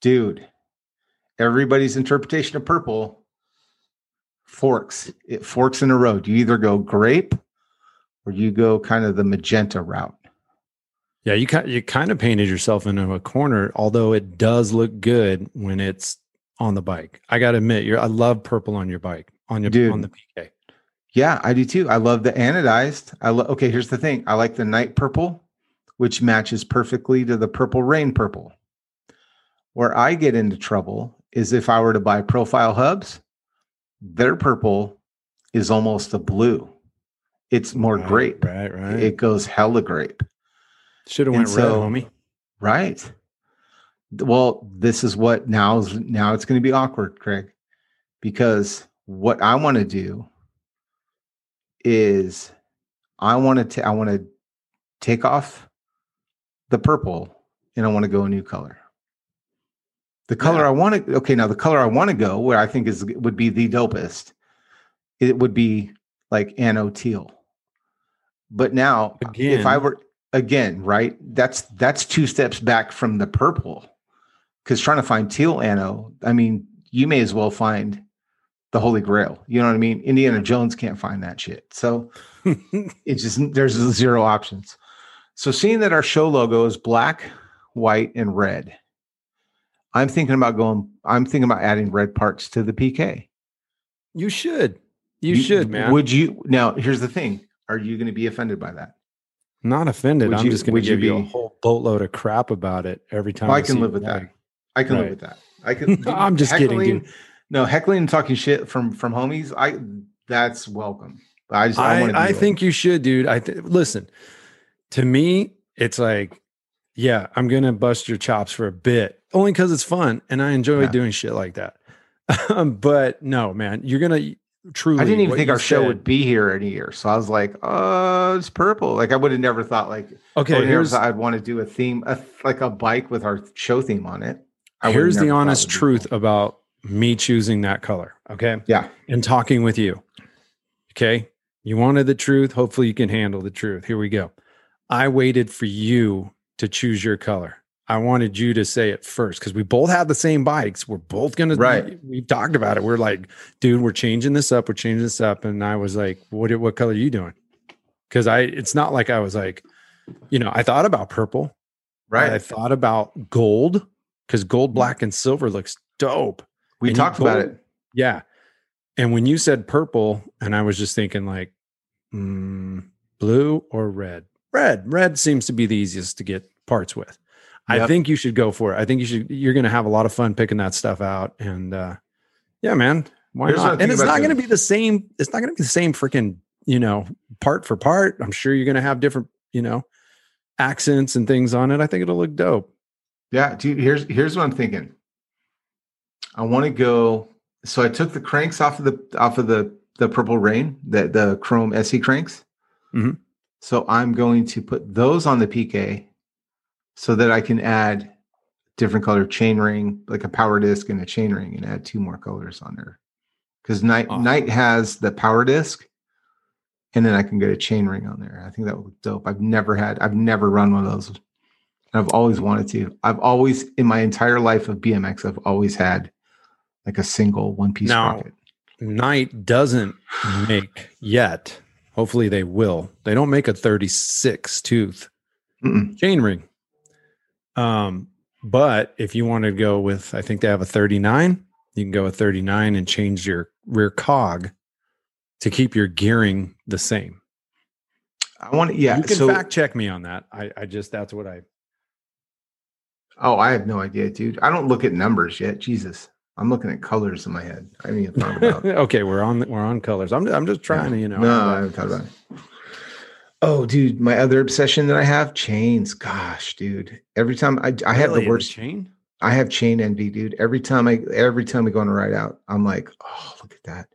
Dude, everybody's interpretation of purple forks. It forks in a road. You either go grape or you go kind of the magenta route. Yeah, you kind you kind of painted yourself into a corner, although it does look good when it's on the bike. I got to admit, you're I love purple on your bike. on your Dude. on the PK. Yeah, I do too. I love the anodized. I love. Okay, here's the thing. I like the Knight purple, which matches perfectly to the purple rain purple. Where I get into trouble is if I were to buy profile hubs, their purple is almost a blue. It's more Right, grape. Right, right. It goes hella grape. Should have went red, homie. Right. Well, this is what now is now it's going to be awkward, Craig, because what I want to do is I want to I want to take off the purple and I want to go a new color. The color Yeah. I want to okay now the color I want to go where I think is would be the dopest. It would be like ano teal. But now if I were again, right? That's that's two steps back from the purple. Because trying to find teal ano, I mean, you may as well find the Holy Grail. You know what I mean? Indiana Jones can't find that shit. So it's just there's zero options. So seeing that our show logo is black, white, and red, I'm thinking about going. I'm thinking about adding red parts to the PK. you should. You, should, man. Would you? Now, here's the thing: Are you going to be offended by that? Not offended. Would I'm you- just going to would you give you, a whole boatload of crap about it every time. Well, I I can see live with that. Like, I can live with that. I can. I'm just kidding, dude. No, heckling and talking shit from from homies. I that's welcome. I just I, I. I think you should, dude. I th- listen. To me, it's like, yeah, I'm gonna bust your chops for a bit, only because it's fun and I enjoy Yeah. doing shit like that. Um, but no, man, you're gonna truly. I didn't even think our show would be here in a year, so I was like, "Oh, it's purple." Like I would have never thought like Okay, okay. here's I'd want to do a theme, a, like a bike with our show theme on it. I here's the honest truth cool. about me choosing that color. Okay. Yeah. And talking with you. Okay. You wanted the truth. Hopefully you can handle the truth. Here we go. I waited for you to choose your color. I wanted you to say it first because we both have the same bikes. We're both gonna Right. We talked about it. We're like, dude, we're changing this up. We're changing this up. And I was like, what what color are you doing? Because I it's not like I was like, you know, I thought about purple. Right. I thought about gold because gold, black, and silver looks dope. we and talked about it. Yeah. And when you said purple, and I was just thinking like, mm, blue or red? Red. Red seems to be the easiest to get parts with. I think you should go for it. I think you should. You're going to have a lot of fun picking that stuff out. And uh, yeah, man, why Here's not? And it's not going to be the same. It's not going to be the same freaking you know part for part. I'm sure you're going to have different you know accents and things on it. I think it'll look dope. Yeah, dude. Here's here's what I'm thinking. I want to go. So I took the cranks off of the off of the the purple rain, the the chrome SE cranks. Mhm. So I'm going to put those on the PK, so that I can add different color chain ring, like a power disc and a chain ring, and add two more colors on there. Because Knight Awesome. Knight has the power disc, and then I can get a chain ring on there. I think that would look dope. I've never had. I've never run one of those. I've always wanted to. I've always, in my entire life of BMX, I've always had like a single one piece Now- rocket. Knight doesn't make yet. Hopefully they will. They don't make a 36 tooth Mm-mm. chain ring. Um, but if you want to go with, I think they have a 39, you can go with 39 and change your rear cog to keep your gearing the same. I want to, yeah. you can so, fact check me on that. I, I just, that's what I, oh, I have no idea, dude. I don't look at numbers yet. Jesus. I'm looking at colors in my head. I haven't even thought about okay, we're on, we're on colors. I'm, I'm just trying to, you know, No, I haven't thought about it. Oh, dude, my other obsession that I have chains. Gosh, dude. Every time I, I have Really? the The worst chain. I have chain envy, dude. Every time I every time we go on a ride out, I'm like, oh, look at that.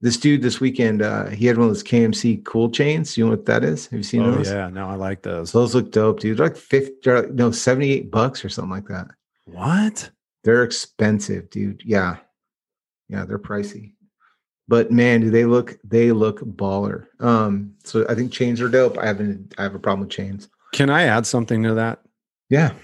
This dude this weekend, uh, he had one of those KMC cool chains. You know what that is? Have you seen Oh those? yeah. No, I like those. Those look dope, dude. They're like 50, they're like, no, 78 bucks or something like that. What? They're expensive, dude. Yeah. Yeah, they're pricey. But man, do they look they look baller. Um, so I think chains are dope. I haven't I have a problem with chains. Can I add something to that? Yeah.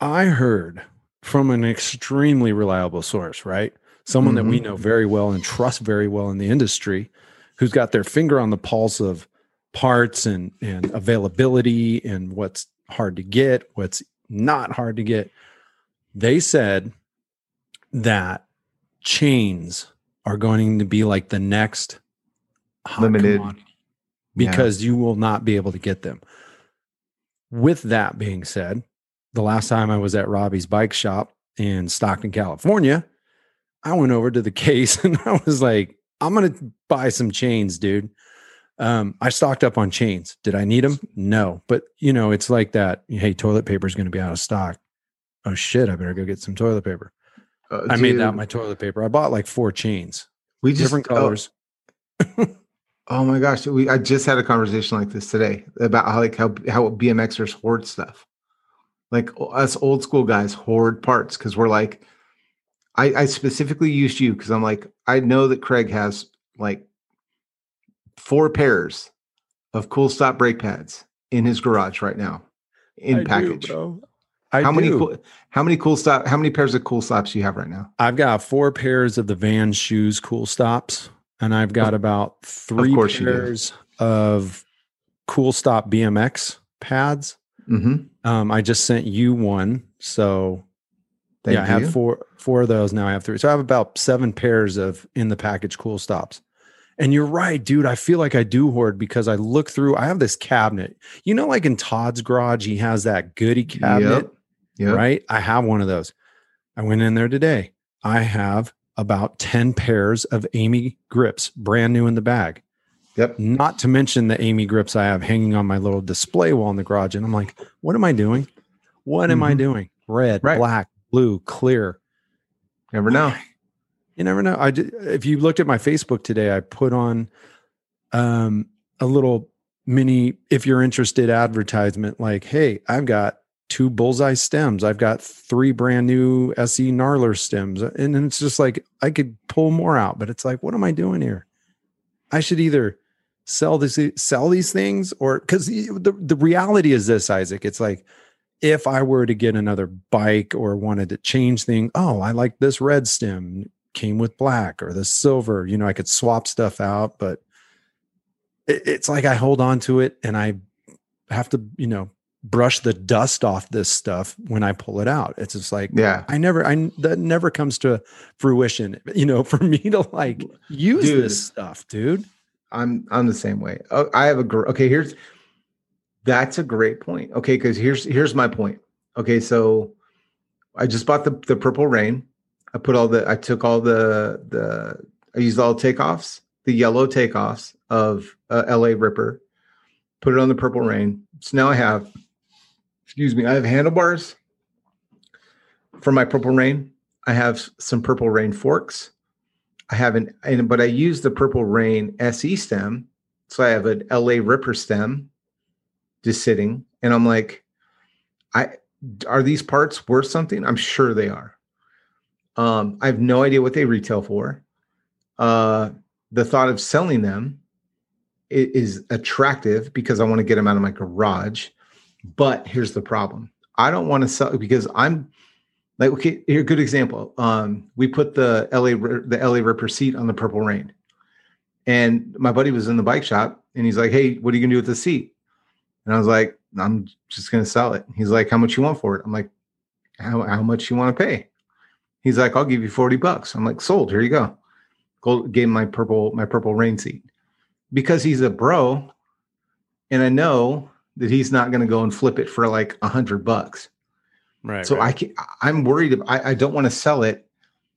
I heard from an extremely reliable source, right? Someone that we Mhm. know very well and trust very well in the industry, who's got their finger on the pulse of parts and and availability and what's hard to get, what's not hard to get. They said that chains are going to be like the next Limited. commodity Yeah. because you will not be able to get them. With that being said, the last time I was at Robbie's bike shop in Stockton, California, I went over to the case and I was like, I'm going to buy some chains, dude. Um, I stocked up on chains. Did I need them? No. But you know, it's like that. Hey, toilet paper is going to be out of stock. Oh shit! I better go get some toilet paper. Uh, I made out my toilet paper. I bought like four chains, we just different oh, colors. Oh my gosh, we I just had a conversation like this today about how like how how BMXers hoard stuff. Like us old school guys hoard parts because we're like, I, I specifically used you because I'm like, I know that Craig has like four pairs of Kool Stop brake pads in his garage right now in I do, package. bro. I how many cool, how many Kool Stop how many pairs of Kool Stops do you have right now? I've got four pairs of the Van shoes Kool Stops, and I've got about three do. pairs of Kool Stop BMX pads. Mm-hmm. Um, I just sent you one, so Thank yeah, I have you. four four of those now. I have three, so I have about seven pairs of in the package Kool Stops. And you're right, dude. I feel like I do hoard because I look through. I have this cabinet. You know, like in Todd's garage, he has that goody cabinet. Yep. Right? I have one of those. I went in there today. I have about 10 pairs of AME grips, brand new in the bag. Yep. Not to mention the AME grips I have hanging on my little display wall in the garage. And I'm like, what am I doing? What am I Mhm. doing? Red, Right. black, blue, clear. Never know. You never know. I did, if you looked at my Facebook today, I put on um, a little mini, if you're interested, advertisement like, hey, I've got two bullseye stems. I've got three brand new SE Gnarler stems. And it's just like, I could pull more out, but it's like, what am I doing here? I should either sell this, sell these things or because the, the reality is this, Isaac, it's like, if I were to get another bike or wanted to change thing, oh, I like this red stem came with black or the silver, you know, I could swap stuff out, but it, it's like I hold on to it and I have to, you know, brush the dust off this stuff when I pull it out. It's just like, Yeah. I never, I that never comes to fruition, you know, for me to like use Dude. this stuff, dude. I'm I'm the same way. Oh, I have a gr- okay. Here's that's a great point. Okay, because here's here's my point. Okay, so I just bought the the purple rain. I put all the I took all the the I used all takeoffs, the yellow takeoffs of uh, LA Ripper, put it on the purple rain. So now I have, excuse me, I have handlebars for my purple rain. I have some purple rain forks. I have an, and but I use the Purple Rain SE stem, so I have an LA Ripper stem, just sitting, and I'm like, I are these parts worth something? I'm sure they are. Um, I have no idea what they retail for. Uh, the thought of selling them is attractive because I want to get them out of my garage. But here's the problem: I don't want to sell because I'm like okay here good example. Um we put the la the la ripper seat on the purple rain. And my buddy was in the bike shop and he's like hey what are you gonna do with the seat? And i was like i'm just gonna sell it. He's like how much you want for it? I'm like how, how much you want to pay? He's like i'll give you 40 bucks. I'm like sold here you go. Go gave my purple my purple rain seat. Because he's a bro and i know that he's not going to go and flip it for like a hundred bucks Right. so I can, I'm worried. I, I don't want to sell it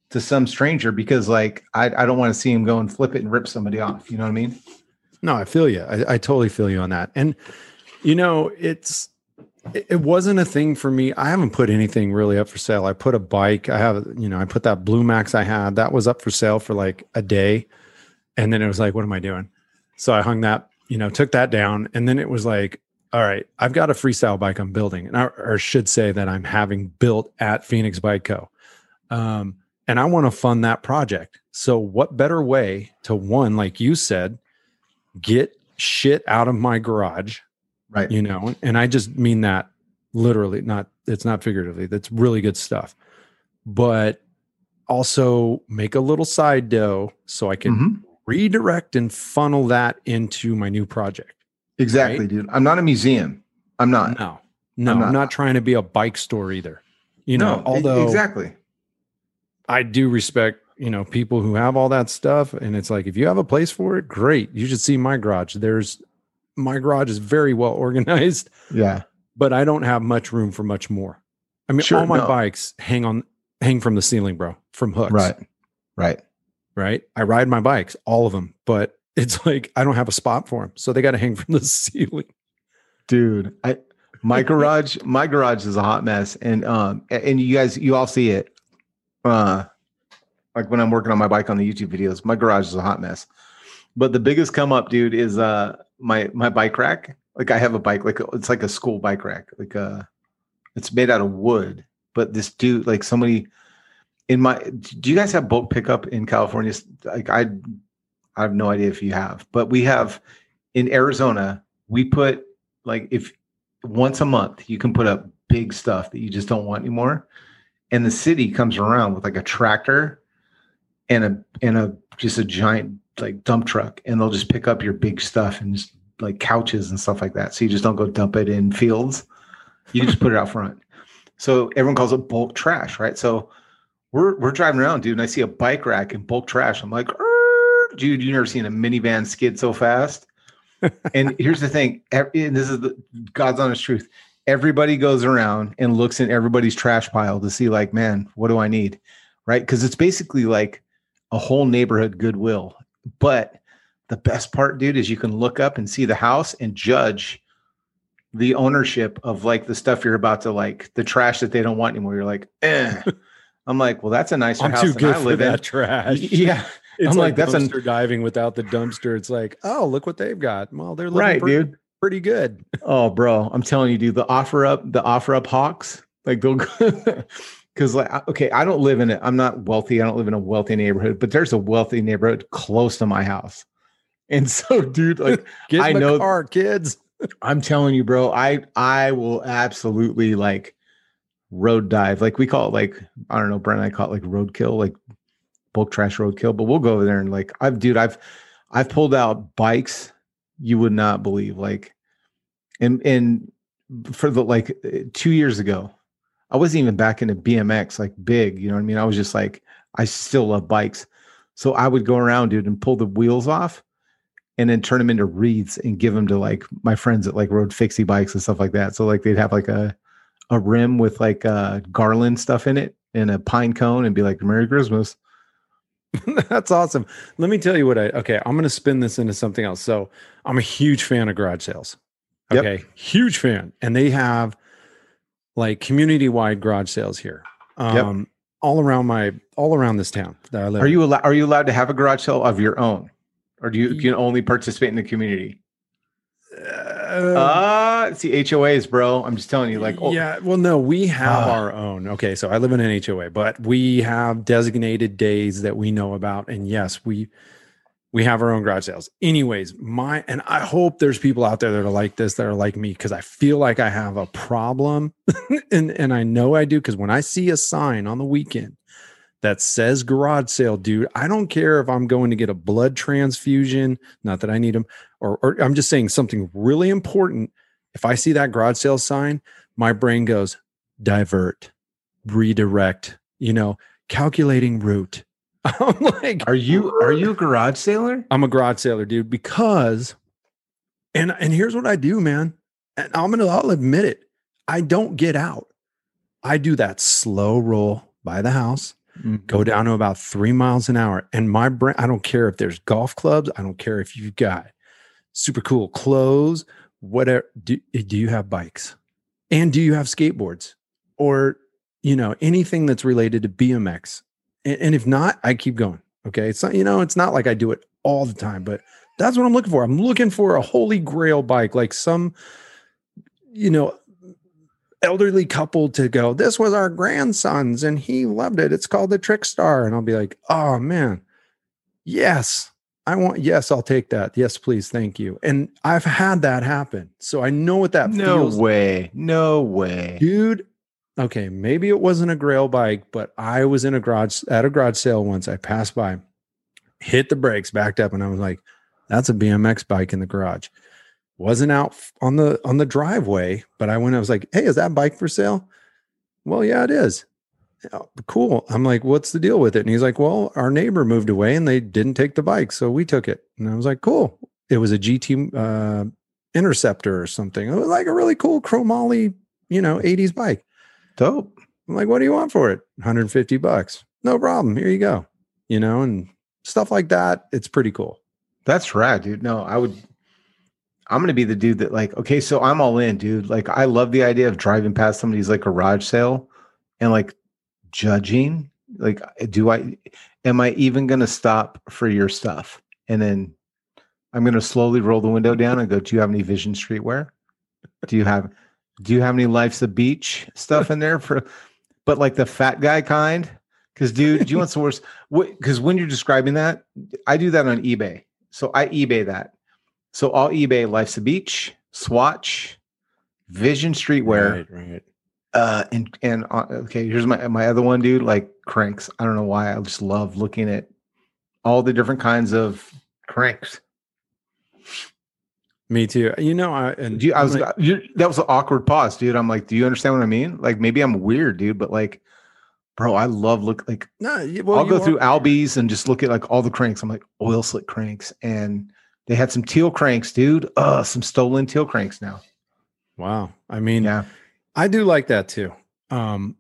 to some stranger because like I, I don't want to see him go and flip it and rip somebody off. You know what I mean? No, I feel you. I, I totally feel you on that. And you know, it's it, it wasn't a thing for me. I haven't put anything really up for sale. I put a bike. I have, you know, I put that Blue Max I had. That was up for sale for like a day, and then it was like, what am I doing? So I hung that, you know, took that down, and then it was like, all right, I've got a freestyle bike I'm building, and I or should say that I'm having built at Phoenix Bike Co. Um, and I want to fund that project. So what better way to one, like you said, get shit out of my garage, Right. you know, and I just mean that literally, not it's not figuratively. That's really good stuff. But also make a little side dough so I can Mhm. redirect and funnel that into my new project. Exactly, Right? dude. I'm not a museum. I'm not. No, no, I'm I'm not- not, trying to be a bike store either. You know, No, although exactly. I do respect you know, people who have all that stuff. And it's like, if you have a place for it, great. You should see my garage. There's my garage is very well organized, Yeah. but I don't have much room for much more. I mean, Sure, all my no. bikes hang on hang from the ceiling, bro, from hooks. Right. Right. Right. I ride my bikes, all of them, but it's like I don't have a spot for them. So they got to hang from the ceiling. dude i my garage my garage is a hot mess and um and you guys you all see it uh like when i'm working on my bike on the youtube videos my garage is a hot mess but the biggest come up dude is uh my my bike rack like i have a bike like it's like a school bike rack like uh it's made out of wood but this dude like somebody in my do you guys have bulk pickup in california like i i have no idea if you have but we have in arizona we put like if once a month you can put up big stuff that you just don't want anymore. And the city comes around with like a tractor and a and a just a giant like dump truck and they'll just pick up your big stuff and just like couches and stuff like that. So you just don't go dump it in fields. You just put it out front. So everyone calls it bulk trash right? So we're we're driving around dude and i see a bike rack and bulk trash. I'm like "Er, dude you never seen a minivan skid so fast. And here's the thing and this is the god's honest truth. Everybody goes around and looks in everybody's trash pile to see like man what do i need right? Because it's basically like a whole neighborhood goodwill. But the best part dude is you can look up and see the house and judge the ownership of like the stuff you're about to like the trash that they don't want anymore. You're like eh. i'm like well that's a nicer I'm house too than good I for live in. that trash. yeah It's I'm like, like, that's an- dumpster diving without the dumpster. It's like, oh, look what they've got. Well, they're living right pretty, dude pretty good. Oh, bro, I'm telling you, dude, the offer up, the offer up hawks, like they'll because like okay, I don't live in it. I'm not wealthy. I don't live in a wealthy neighborhood, but there's a wealthy neighborhood close to my house. And so, dude, like Get I in the know- car, kids. I'm telling you, bro, I I will absolutely like road dive. Like we call it like, I don't know, Brent, and I call it like roadkill, like bulk trash roadkill. But we'll go over there and like I've dude, I've I've pulled out bikes you would not believe. Like and and for the like two years ago, I wasn't even back into BMX like big, you know what I mean? I was just like, I still love bikes. So I would go around, dude, and pull the wheels off and then turn them into wreaths and give them to like my friends that like rode fixie bikes and stuff like that. So like they'd have like a a rim with like uh garland stuff in it and a pine cone and be like Merry Christmas. That's awesome. Let me tell you what I okay, I'm gonna spin this into something else. So I'm a huge fan of garage sales. Yep. Okay, huge fan. And they have like community wide garage sales here. Yep. Um all around my all around this town that I live. Are you allowed are you allowed to have a garage sale of your own? Or do you, you can only participate in the community? Uh, Uh it's the HOAs, bro. I'm just telling you, like oh, yeah, well, no, we have Ah. our own. Okay, so I live in an HOA, but we have designated days that we know about, and yes, we we have our own garage sales. Anyways, my and I hope there's people out there that are like this that are like me because I feel like I have a problem, and and I know I do because when I see a sign on the weekend that says garage sale, dude, I don't care if I'm going to get a blood transfusion, not that I need them, or, or I'm just saying something really important. If I see that garage sale sign, my brain goes divert, redirect, you know, calculating route. I'm like, Are you are you a garage sailor? I'm a garage sailor, dude, because and and here's what I do, man. And I'm gonna I'll admit it. I don't get out. I do that slow roll by the house, go mm-hmm. down to about three miles an hour. And my brain, I don't care if there's golf clubs, I don't care if you've got super cool clothes, whatever. Do, do you have bikes? And do you have skateboards? Or, you know, anything that's related to BMX? And, and if not, I keep going. Okay. It's not, you know, it's not like I do it all the time, but that's what I'm looking for. I'm looking for a holy grail bike, like some, you know, elderly couple to go, this was our grandson's and he loved it. It's called the Trick Star. And I'll be like, oh man, yes, I want, yes, I'll take that. Yes, please. Thank you. And I've had that happen. So I know what that No feels way. No way. dude okay maybe it wasn't a grail bike but i was in a garage at a garage sale once i passed by hit the brakes backed up and i was like that's a bmx bike in the garage wasn't out on the on the driveway but i went i was like hey is that bike for sale well yeah it is "Oh, cool. I'm like, what's the deal with it? And he's like, well, our neighbor moved away and they didn't take the bike, so we took it. And I was like, cool. It was a GT uh, Interceptor or something. It was like a really cool chromoly, you know, 80s bike. Dope. I'm like, what do you want for it? 150 bucks. No problem. Here you go. You know, and stuff like that. It's pretty cool. That's rad, dude. No, I would. I'm gonna be the dude that like. Okay, so I'm all in, dude. Like, I love the idea of driving past somebody's like garage sale and like judging. Like, do I? Am I even gonna stop for your stuff? And then I'm gonna slowly roll the window down and go. Do you have any Vision Streetwear? Do you have? Do you have any Life's a Beach stuff in there for? But like the fat guy kind. Because, dude, do you want some worse? Because when you're describing that, I do that on eBay. So I eBay that. So I'll eBay Life's a Beach, Swatch, Vision Streetwear, Right, right. uh, and and uh, okay, here's my my other one, dude. Like cranks. I don't know why. I just love looking at all the different kinds of cranks. Me too. You know, I and you, I was like- you, that was an awkward pause, dude. I'm like, do you understand what I mean? Like maybe I'm weird, dude, but like, bro, I love look like no, well, I'll go are- through Albe's and just look at like all the cranks. I'm like oil slick cranks, and they had some teal cranks, dude. Uh, some stolen teal cranks now. Wow. I mean, Yeah, I do like that too. Um,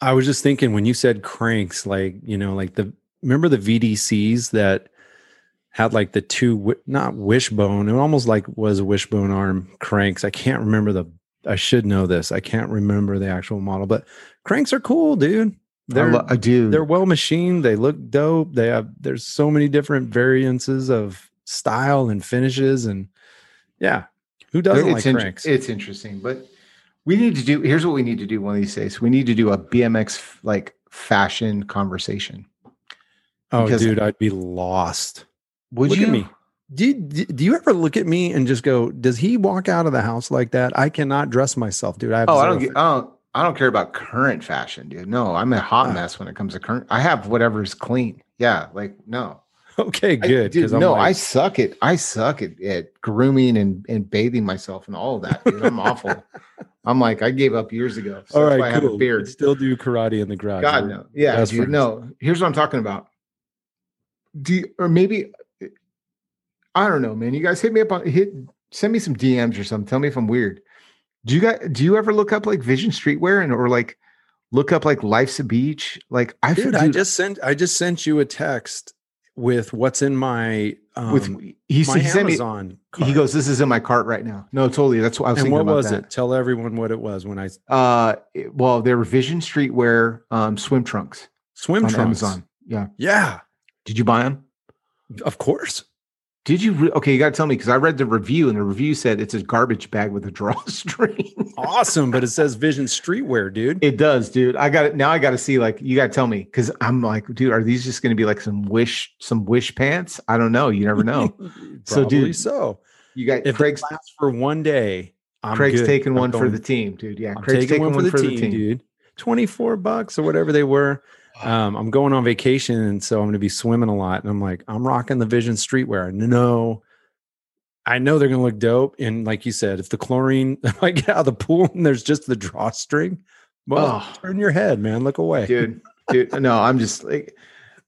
I was just thinking when you said cranks, like you know, like the remember the VDCs that had like the two not wishbone, it almost like was a wishbone arm cranks. I can't remember the. I should know this. I can't remember the actual model, but cranks are cool, dude. They're lo- I do. they're well machined. They look dope. They have there's so many different variances of style and finishes, and yeah, who doesn't it's like in- cranks? It's interesting, but we need to do. Here's what we need to do one of these days. We need to do a BMX like fashion conversation. oh, because- dude, I'd be lost. Would look you? at me. Do you, do you ever look at me and just go, does he walk out of the house like that? I cannot dress myself, dude. I have Oh, I don't. Get, I don't. I don't care about current fashion, dude. No, I'm a hot Ah. mess when it comes to current. I have whatever's clean. Yeah, like no. okay, good. dude, no, I suck at I suck at, at grooming and and bathing myself and all of that. Dude. I'm awful. I'm like I gave up years ago. So all why I have cool. a beard. Still do karate in the garage. God no. Yeah, dude. No. Here's what I'm talking about. Do you, or maybe I don't know, man. You guys hit me up on hit send me some DMs or something. Tell me if I'm weird. Do you guys do you ever look up like Vision Streetwear and or like look up like Life's a Beach? Like I Dude, dude, I just sent I just sent you a text with what's in my um, with he, my he sent me Amazon. he goes, This is in my cart right now. No, totally. That's what I was and what was that. it? Tell everyone what it was when I Uh it- well, they were Vision Streetwear um swim trunks swim on trunks. Amazon. Yeah. Yeah, Did you buy them? of course. Did you? Re- okay, you got to tell me because I read the review and the review said it's a garbage bag with a drawstring. Awesome, but it says Vision Streetwear, dude. it does, dude. I got it now. I got to see. Like, you got to tell me because I'm like, dude, are these just going to be like some wish, some wish pants? I don't know. You never know. So, dude, so. You got If Craig's. lasts for one day, I'm Craig's good. taking I'm one for the team, dude. Yeah, I'm Craig's taking, one for, the, team, dude. 24 bucks or whatever they were. Um, I'm going on vacation, and so I'm going to be swimming a lot. And I'm like, I'm rocking the Vision streetwear. No, I know they're going to look dope. And like you said, if the chlorine, if I get out of the pool and there's just the drawstring, well, Oh. turn your head, man. Look away. dude. Dude, no, I'm just like,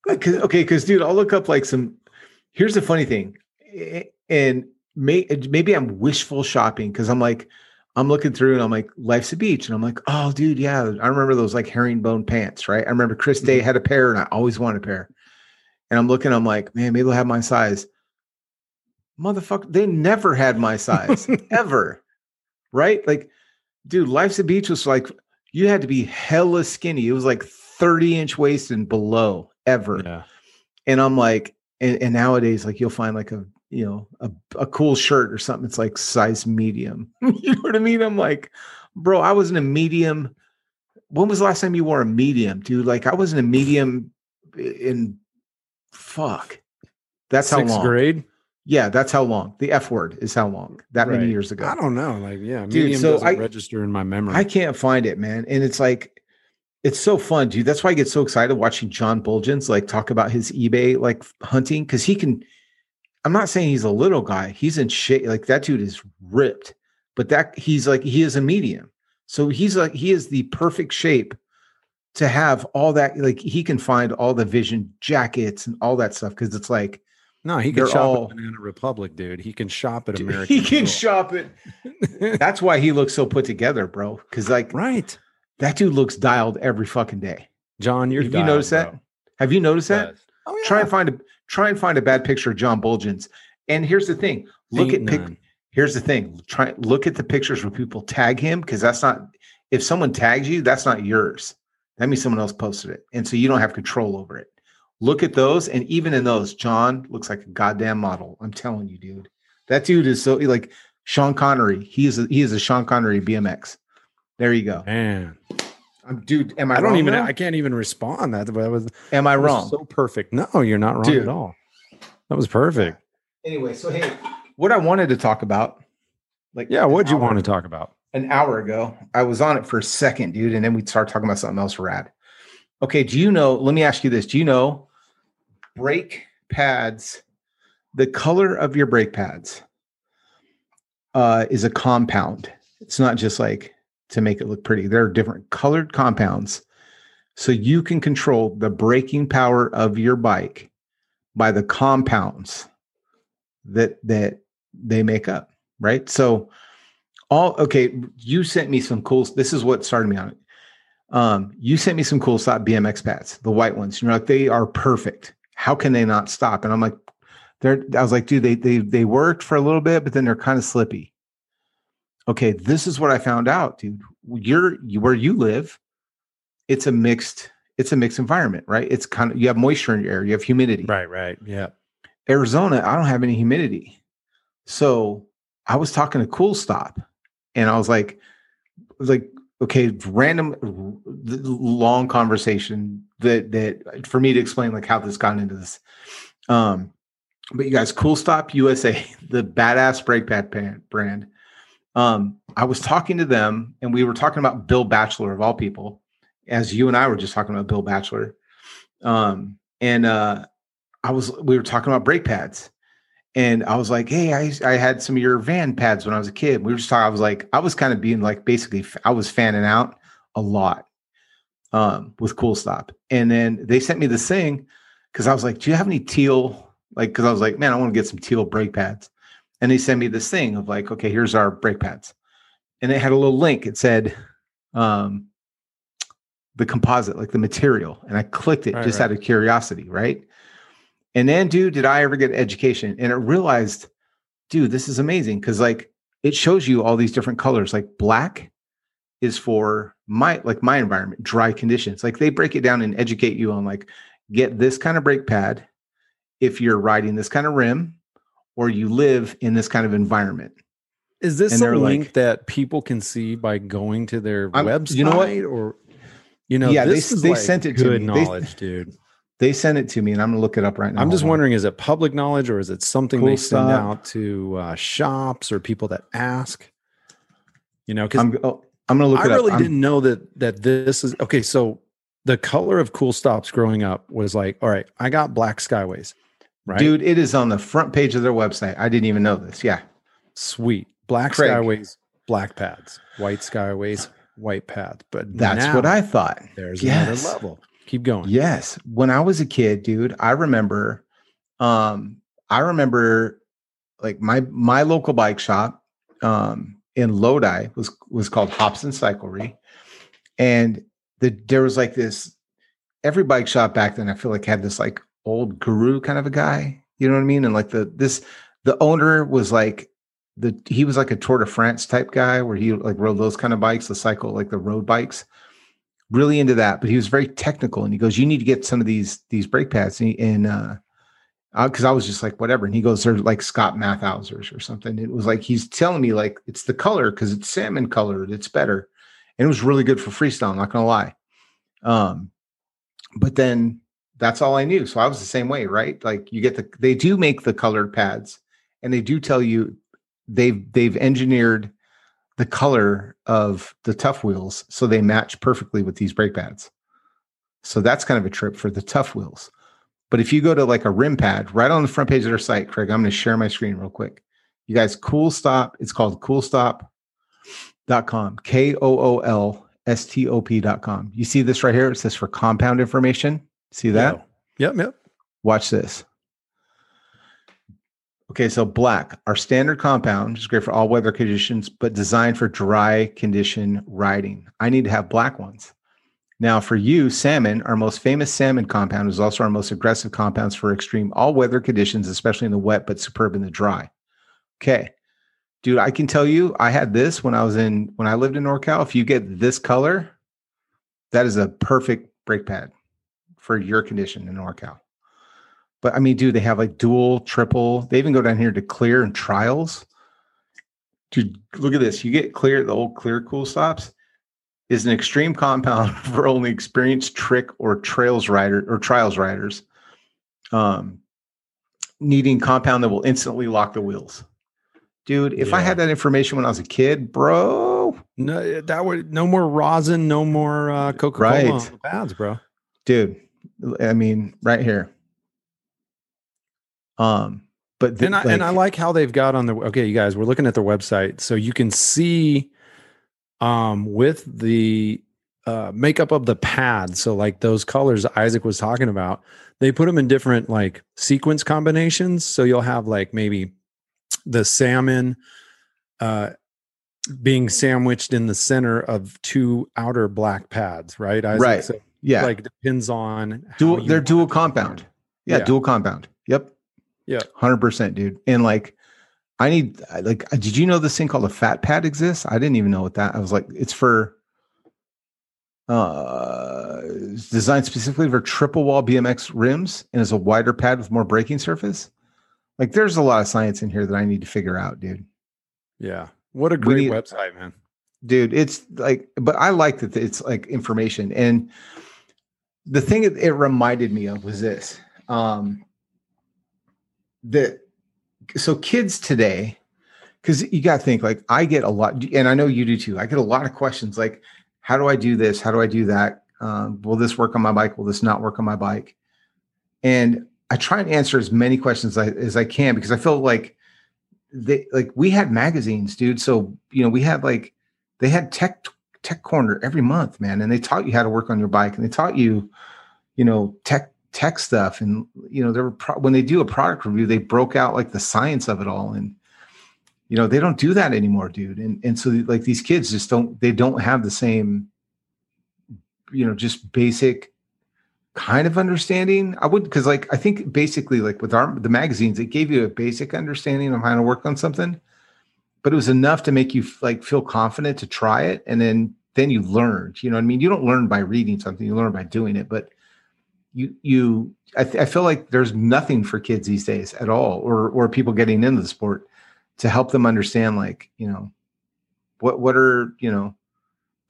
cause, okay, because dude, I'll look up like some. Here's the funny thing, eh, and may, maybe I'm wishful shopping because I'm like, I'm looking through and I'm like, life's a beach, and I'm like, oh, dude, yeah, I remember those like herringbone pants, right? I remember Chris Day mm-hmm. had a pair, and I always wanted a pair. And I'm looking, I'm like, man, maybe they'll have my size. Motherfucker, they never had my size ever, right? Like, dude, life's a beach was like you had to be hella skinny. It was like 30 inch waist and below ever. Yeah. And I'm like, and, and nowadays, like you'll find like a, you know, a, a cool shirt or something. It's like size medium. you know what I mean? I'm like, bro, I wasn't a medium. When was the last time you wore a medium, dude? Like I wasn't a medium in fuck. That's how long. grade. Yeah, that's how long. The F word is how long. That many years ago. I don't know. Like, yeah, Dude, medium so doesn't I- register in my memory. I can't find it, man. And it's like, it's so fun, dude. That's why I get so excited watching John Buultjens like talk about his eBay like hunting because he can. I'm not saying he's a little guy. He's in shape. Like that dude is ripped, but that he's like he is a medium. So he's like he is the perfect shape to have all that like he can find all the vision jackets and all that stuff because it's like No, he can shop all- at Banana Republic, dude. He can shop at American. he can Eagle. shop it. That's why he looks so put together, bro. Because like right. that dude looks dialed every fucking day. John, you're Have you noticed that? Have you noticed that? Oh, yeah. Try and find a try and find a bad picture of John Buultjens. And here's the thing: look Ain't at pic- none. here's the thing. Try look at the pictures where people tag him because that's not if someone tags you, that's not yours. That means someone else posted it, and so you don't have control over it. Look at those, and even in those, John looks like a goddamn model. I'm telling you, dude. That dude is so like Sean Connery. He is a, he is a Sean Connery BMX. There you go. Man, I'm, dude, am I, I, don't wrong, even. though? I can't even respond. That, that was, am I wrong? So perfect. No, you're not wrong Dude. at all. That was perfect. anyway, so hey, what I wanted to talk about, like Yeah. What'd you hour- want to talk about? An hour ago, I was on it for a second, dude, and then we start talking about something else rad. Okay, do you know? Let me ask you this: Do you know brake pads? The color of your brake pads uh, is a compound. It's not just like to make it look pretty. There are different colored compounds, so you can control the braking power of your bike by the compounds that that they make up right? So all okay you sent me some cool this is what started me on it. Um you sent me some Kool Stop bmx pads the white ones you're like they are perfect. How can they not stop? And i'm like they're i was like dude they they they worked for a little bit but then they're kind of slippy okay this is what i found out dude you're you, where you live it's a mixed it's a mixed environment right it's kind of you have moisture in your air you have humidity Right. Right. Yeah. Arizona, I don't have any humidity. So I was talking to Kool Stop and I was like, like, okay, random long conversation that that for me to explain like how this got into this. Um, but you guys, Kool Stop USA, the badass brake pad brand. Um, I was talking to them and we were talking about Bill Bachelor of all people, as you and I were just talking about Bill Bachelor. Um, and uh I was we were talking about brake pads, and I was like, "Hey, I I had some of your van pads when I was a kid." We were just talking. I was like, I was kind of being like, basically, I was fanning out a lot um, with Kool Stop, and then they sent me this thing because I was like, "Do you have any teal?" Like, because I was like, "Man, I want to get some teal brake pads," and they sent me this thing of like, "Okay, here's our brake pads," and it had a little link. It said, um, the composite, like the material, and I clicked it Right, just right. out of curiosity, right? And then, dude, did I ever get education? And I realized, dude, this is amazing because like it shows you all these different colors. Like black is for my like my environment, dry conditions. Like they break it down and educate you on like get this kind of brake pad if you're riding this kind of rim or you live in this kind of environment. Is this And a they're like- link that people can see by going to their I'm- website? you know what? Or you know, Yeah, they this s- is they like sent it to good me. They- knowledge, dude. They sent it to me and I'm gonna look it up right now. I'm just wondering, is it public knowledge or is it something Cool they send stuff. out to uh, shops or people that ask? You know, because I'm oh, I'm gonna look I it really up. I'm- didn't know that that this is okay. So the color of Kool Stops growing up was like, all right, I got black skyways, right? Dude, it is on the front page of their website. I didn't even know this. Yeah. sweet. Black Craig. skyways, black pads, white skyways, white pads. But That's what I thought. there's Yes. another level. Keep going. Yes. When I was a kid, dude, I remember um I remember like my my local bike shop um in Lodi was was called Hobson Cyclery. And the there was like this every bike shop back then I feel like had this like old guru kind of a guy, you know what I mean? And like the this the owner was like the he was like a Tour de France type guy where he like rode those kind of bikes, the cycle like the road bikes really into that, but he was very technical. And he goes, "You need to get some of these these brake pads." And, he- and uh, because I was just like, whatever. And he goes, "They're like Scott Mathausers or something." It was like he's telling me like it's the color because it's salmon colored. It's better, and it was really good for freestyle. I'm not gonna lie. Um, but then that's all I knew. So I was the same way, right? Like you get the they do make the colored pads, and they do tell you they've they've engineered the color of the tough wheels so they match perfectly with these brake pads. So that's kind of a trip for the tough wheels. But if you go to like a rim pad right on the front page of their site, Craig, I'm going to share my screen real quick. You guys, Kool Stop. It's called koolstop.com, K O O L stop.com. You see this right here? It says for compound information. See that? Yep, yep. Watch this. Okay, so black, our standard compound, is great for all weather conditions, but designed for dry condition riding. I need to have black ones. Now, for you, salmon, our most famous salmon compound is also our most aggressive compounds for extreme all weather conditions, especially in the wet, but superb in the dry. Okay. Dude, I can tell you, I had this when I was in, when I lived in NorCal. If you get this color, that is a perfect brake pad for your condition in NorCal. But I mean, dude, they have like dual, triple. They even go down here to clear and trials. Dude, look at this. You get clear, the old clear Kool Stops is an extreme compound for only experienced trick or trails rider or trials riders. Um, needing compound that will instantly lock the wheels. Dude, if I had that information when I was a kid, bro, No, that would no more rosin, no more uh, Coca Cola Right. on the pads, bro. dude, I mean, right here. Um, but th- and I and I like how they've got on the okay, you guys, we're looking at their website, so you can see um with the uh makeup of the pad. So like those colors Isaac was talking about, they put them in different like sequence combinations. So you'll have like maybe the salmon uh being sandwiched in the center of two outer black pads, right? Isaac? Right. So yeah, like depends on dual, they're dual compound. Yeah, Yeah. dual compound. Yep. Yeah. Hundred percent, dude. And like, I need like, did you know this thing called a fat pad exists? I didn't even know what that. I was like, it's for uh it's designed specifically for triple wall BMX rims and is a wider pad with more braking surface. Like, there's a lot of science in here that I need to figure out, dude. Yeah. What a We great need- website, man. dude it's like but i like that it's like information and the thing it, it reminded me of was this um that so kids today because you got to think like i get a lot and i know you do too i get a lot of questions like how do i do this? How do i do that? Um, will this work on my bike? Will this not work on my bike? And i try and answer as many questions as I, as I can because i feel like they like we had magazines dude so you know we had like they had tech tech corner every month man and they taught you how to work on your bike and they taught you you know tech tech stuff. And you know there were pro- when they do a product review they broke out like the science of it all. And you know they don't do that anymore dude. And and so like these kids just don't they don't have the same you know just basic kind of understanding. I would because like i think basically like with our the magazines it gave you a basic understanding of how to work on something but it was enough to make you like feel confident to try it. And then then you learned you know what i mean? You don't learn by reading something you learn by doing it. But you you I, th- I feel like there's nothing for kids these days at all or or people getting into the sport to help them understand like you know what what are you know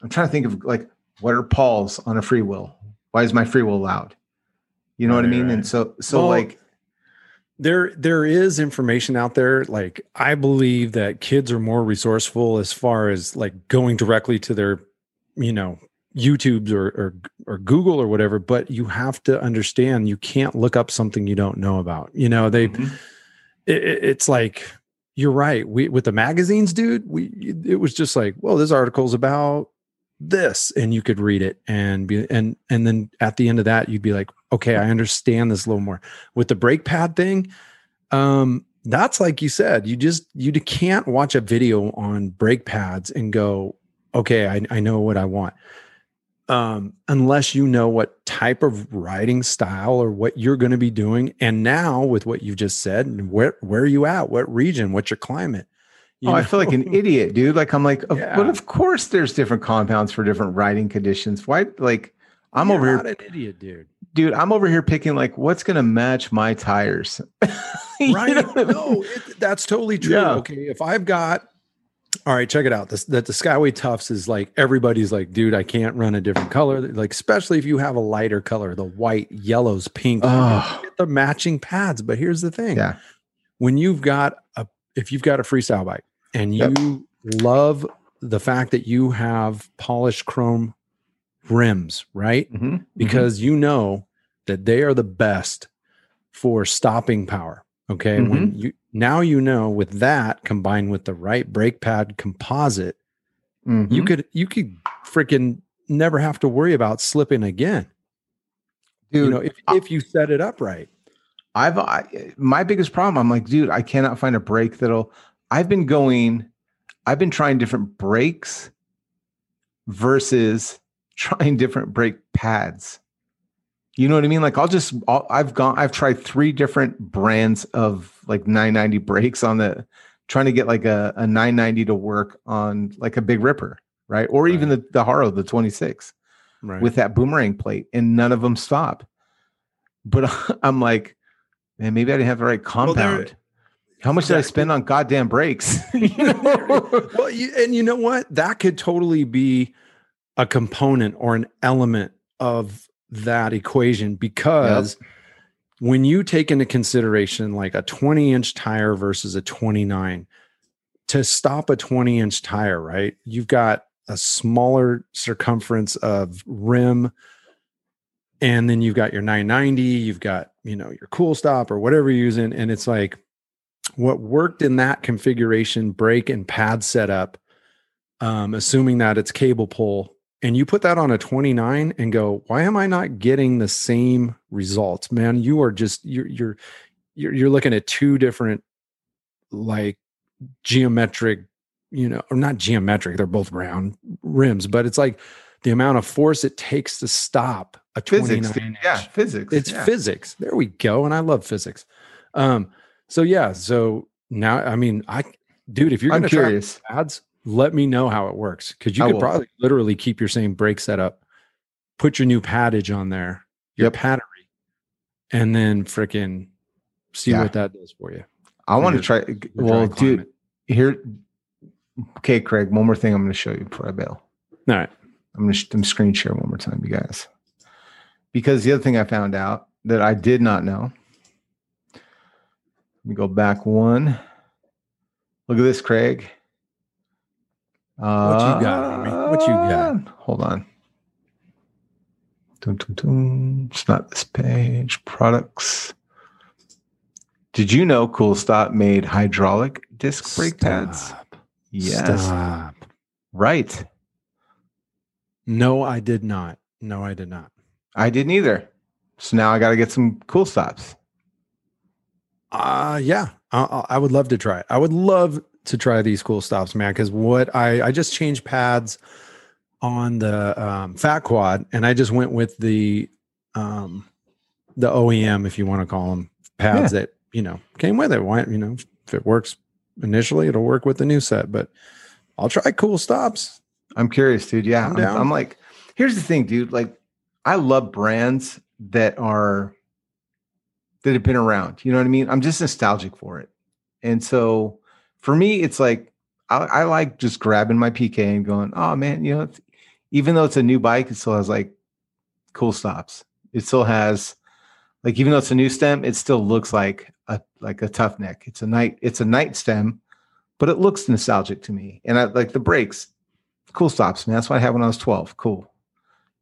i'm trying to think of like what are pawls on a freewheel? Why is my freewheel loud? You know what i mean? Right. and so so Well, like there there is information out there like i believe that kids are more resourceful as far as like going directly to their you know youtubes or or, or google or whatever but you have to understand you can't look up something you don't know about you know they Mhm. it, it- it's like you're right we with the magazines dude we it was just like well this article's about this and you could read it and be and and then at the end of that you'd be like okay i understand this a little more with the brake pad thing um that's like you said you just you can't watch a video on brake pads and go okay i, I know what i want um unless you know what type of riding style or what you're going to be doing and now with what you've just said where where are you at what region what's your climate You oh, I feel like an idiot, dude. Like I'm like, Yeah. but of course there's different compounds for different riding conditions. Why? Like I'm You're over here, an idiot dude dude. I'm over here picking like what's gonna match my tires. You right know I mean? no it, that's totally true Yeah. okay if i've got all right check it out this that the Skyway Tuffs is like everybody's like dude i can't run a different color like especially if you have a lighter color the white yellows pink Oh. the matching pads but here's the thing Yeah. when you've got a if you've got a freestyle bike and Yep. you love the fact that you have polished chrome rims right Mhm. because you know that they are the best for stopping power. Okay. Mm-hmm. When you now you know with that combined with the right brake pad composite, Mhm. you could you could freaking never have to worry about slipping again. Dude, you know, if if you set it up right. I've I, my biggest problem. I'm like, dude, I cannot find a brake that'll. I've been going, I've been trying different brakes versus trying different brake pads. You know what I mean? Like I'll just I'll, I've gone I've tried three different brands of like 990 brakes on the trying to get like a, a 990 to work on like a big ripper, right? Or even the the Haro, the 26 Right. with that boomerang plate, and none of them stop. But I'm like, man, maybe I didn't have the right Well, compound. How much did I spend on goddamn brakes? you know? well, you, and you know what? That could totally be a component or an element of that equation because when you take into consideration like a 20 inch tire versus a 29, to stop a 20 inch tire, right? You've got a smaller circumference of rim. And then you've got your 990, you've got, you know, your Kool Stop or whatever you're using. And it's like, what worked in that configuration brake and pad setup um, assuming that it's cable pull and you put that on a 29 and go why am i not getting the same results man you are just you're you're you're, you're looking at two different like geometric you know or not geometric they're both round rims but it's like the amount of force it takes to stop a 29 physics. inch Yeah, physics. it's yeah. physics there we go and i love physics um so yeah so now i mean i dude if you're gonna try curious. pads let me know how it works because you I could will. probably literally keep your same brake setup put your new paddage on there your Yep. pattery and then freaking see Yeah. what that does for you I want to try. Well, dude, here. Okay, Craig. One more thing I'm going to show you before I bail. all right I'm going to screen share one more time, you guys. Because the other thing I found out that I did not know. Let me go back one. Look at this, Craig. What you got, homie? What you got? Uh, Hold on. It's not this page. Products. Did you know Kool Stop made hydraulic disc brake pads? Yes. Stop. Right. no i did not no i did not I didn't either. So now I got to get some Kool Stops. Uh yeah, I, I- I would love to try it. I would love to try these Kool Stops, man. Because what I I just changed pads on the um, Fat Quad, and I just went with the um the OEM, if you want to call them pads that you know came with it. Why you know if it works initially, it'll work with the new set. But I'll try Kool Stops. I'm curious, dude. Yeah. I'm I'm. I'm like, here's the thing, dude. Like, I love brands that are that have been around. You know what I mean? I'm just nostalgic for it. And so for me, it's like I, I like just grabbing my PK and going, oh man, you know, it's, even though it's a new bike, it still has like Kool Stops. It still has like even though it's a new stem, it still looks like a like a Tuff Neck. It's a Knight, it's a Knight stem, but it looks nostalgic to me. And I like the brakes, Kool Stops, man. That's what I had when I was 12. Cool.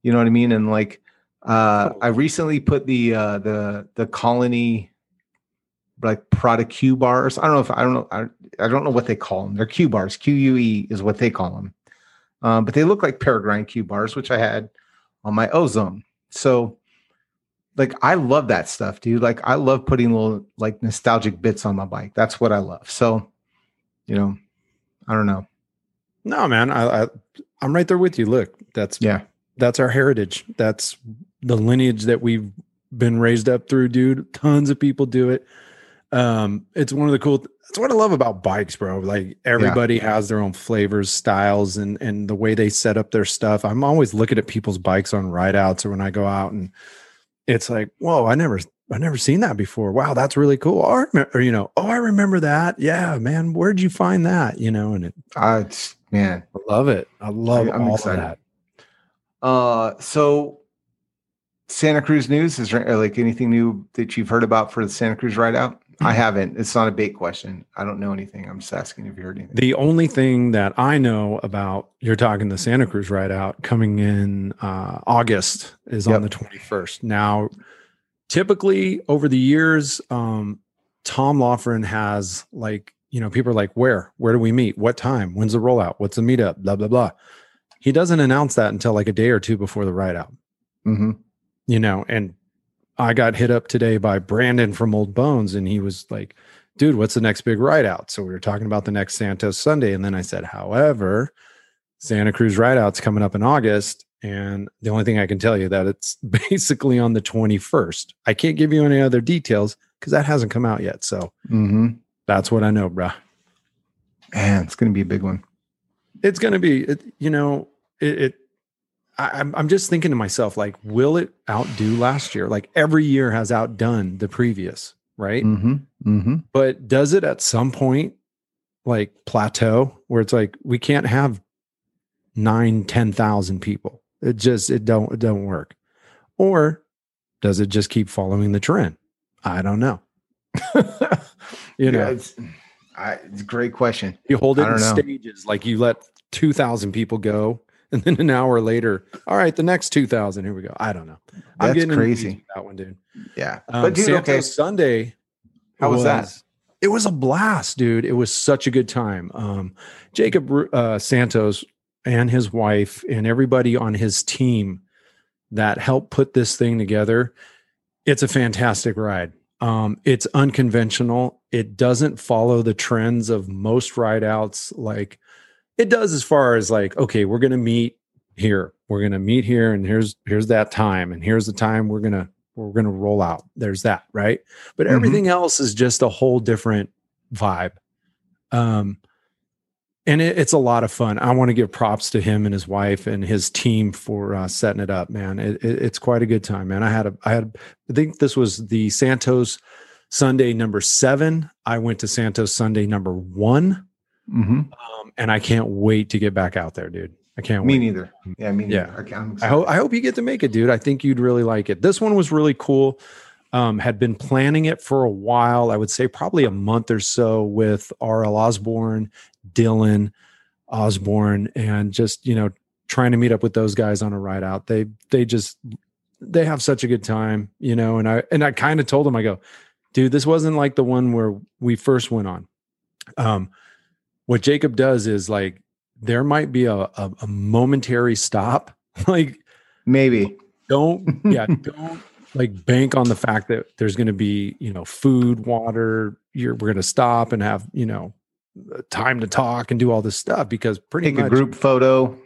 You know what I mean? And like uh I recently put the uh the the colony like Prada Q bars. I don't know if I don't know I, I don't know what they call them. They're Q bars. Q U E is what they call them. Um, but they look like Peregrine Q bars, which I had on my ozone. So like I love that stuff, dude. Like I love putting little like nostalgic bits on my bike. That's what I love. So, you know, I don't know. No, man, I, I I'm right there with you. Look, that's Yeah. that's our heritage. That's the lineage that we've been raised up through, dude. Tons of people do it. Um, it's one of the cool. That's what I love about bikes, bro. Like everybody has their own flavors, styles, and and the way they set up their stuff. I'm always looking at people's bikes on ride outs or when I go out, and it's like, whoa, I never, I never seen that before. Wow, that's really cool. Or, or you know, oh, I remember that. Yeah, man, where'd you find that? You know, and it, I man. I love it. I love I'm all excited. of that. Uh so Santa Cruz news is there like anything new that you've heard about for the Santa Cruz ride out? I haven't. It's not a bait question. I don't know anything. I'm just asking if you heard anything. The only thing that I know about you're talking the Santa Cruz ride out coming in uh, August is on the 21st. Now, typically over the years, um, Tom Laughlin has like, you know, people are like, where? Where do we meet? What time? When's the rollout? What's the meetup? Blah, blah, blah. he doesn't announce that until like a day or two before the ride out. hmm you know, and I got hit up today by Brandon from Old Bones, and he was like, dude, what's the next big ride out? So we were talking about the next Santos Sunday. And then I said, however, Santa Cruz ride out's coming up in August. And the only thing I can tell you that it's basically on the 21st. I can't give you any other details because that hasn't come out yet. So hmm that's what I know, bruh. Man, it's going to be a big one. It's going to be, it, you know, it, it I, I'm, I'm just thinking to myself, like, will it outdo last year? Like every year has outdone the previous, right? hmm hmm but does it at some point like plateau where it's like we can't have nine ten thousand people it just it don't it don't work or does it just keep following the trend i don't know you know Yeah, it's, I, it's a great question. you hold it in know. stages like you let 2000 people go and then an hour later all right the next 2000 here we go i don't know i'm That's getting the weeds crazy. that one dude Yeah, um, but dude, Santos okay. Sunday. How was that? It was a blast, dude. It was such a good time. Um, Jacob uh, Santos and his wife and everybody on his team that helped put this thing together. It's a fantastic ride. Um, it's unconventional. It doesn't follow the trends of most ride outs. Like it does as far as like, okay, we're gonna meet here. We're gonna meet here, and here's here's that time, and here's the time we're gonna we're gonna roll out. There's that, right? But Mhm. everything else is just a whole different vibe. Um, and it, it's a lot of fun. I want to give props to him and his wife and his team for uh, setting it up, man. It, it, it's quite a good time, man. I had a, I had, I think this was the Santos Sunday number seven. I went to Santos Sunday number one, hmm um, and I can't wait to get back out there, dude. I can't Me wait. neither. Yeah, me Yeah. neither. I'm I excited. hope I hope you get to make it, dude. I think you'd really like it. This one was really cool. Um, had been planning it for a while. I would say probably a month or so with R.L. Osborn, Dylan Osborn, and just you know trying to meet up with those guys on a ride out. They they just they have such a good time, you know. And I and I kind of told them, I go, dude, this wasn't like the one where we first went on. Um, what Jacob does is like there might be a, a, a momentary stop, like Maybe. don't yeah don't like bank on the fact that there's going to be you know food water you're we're going to stop and have you know time to talk and do all this stuff because pretty Take much a group photo.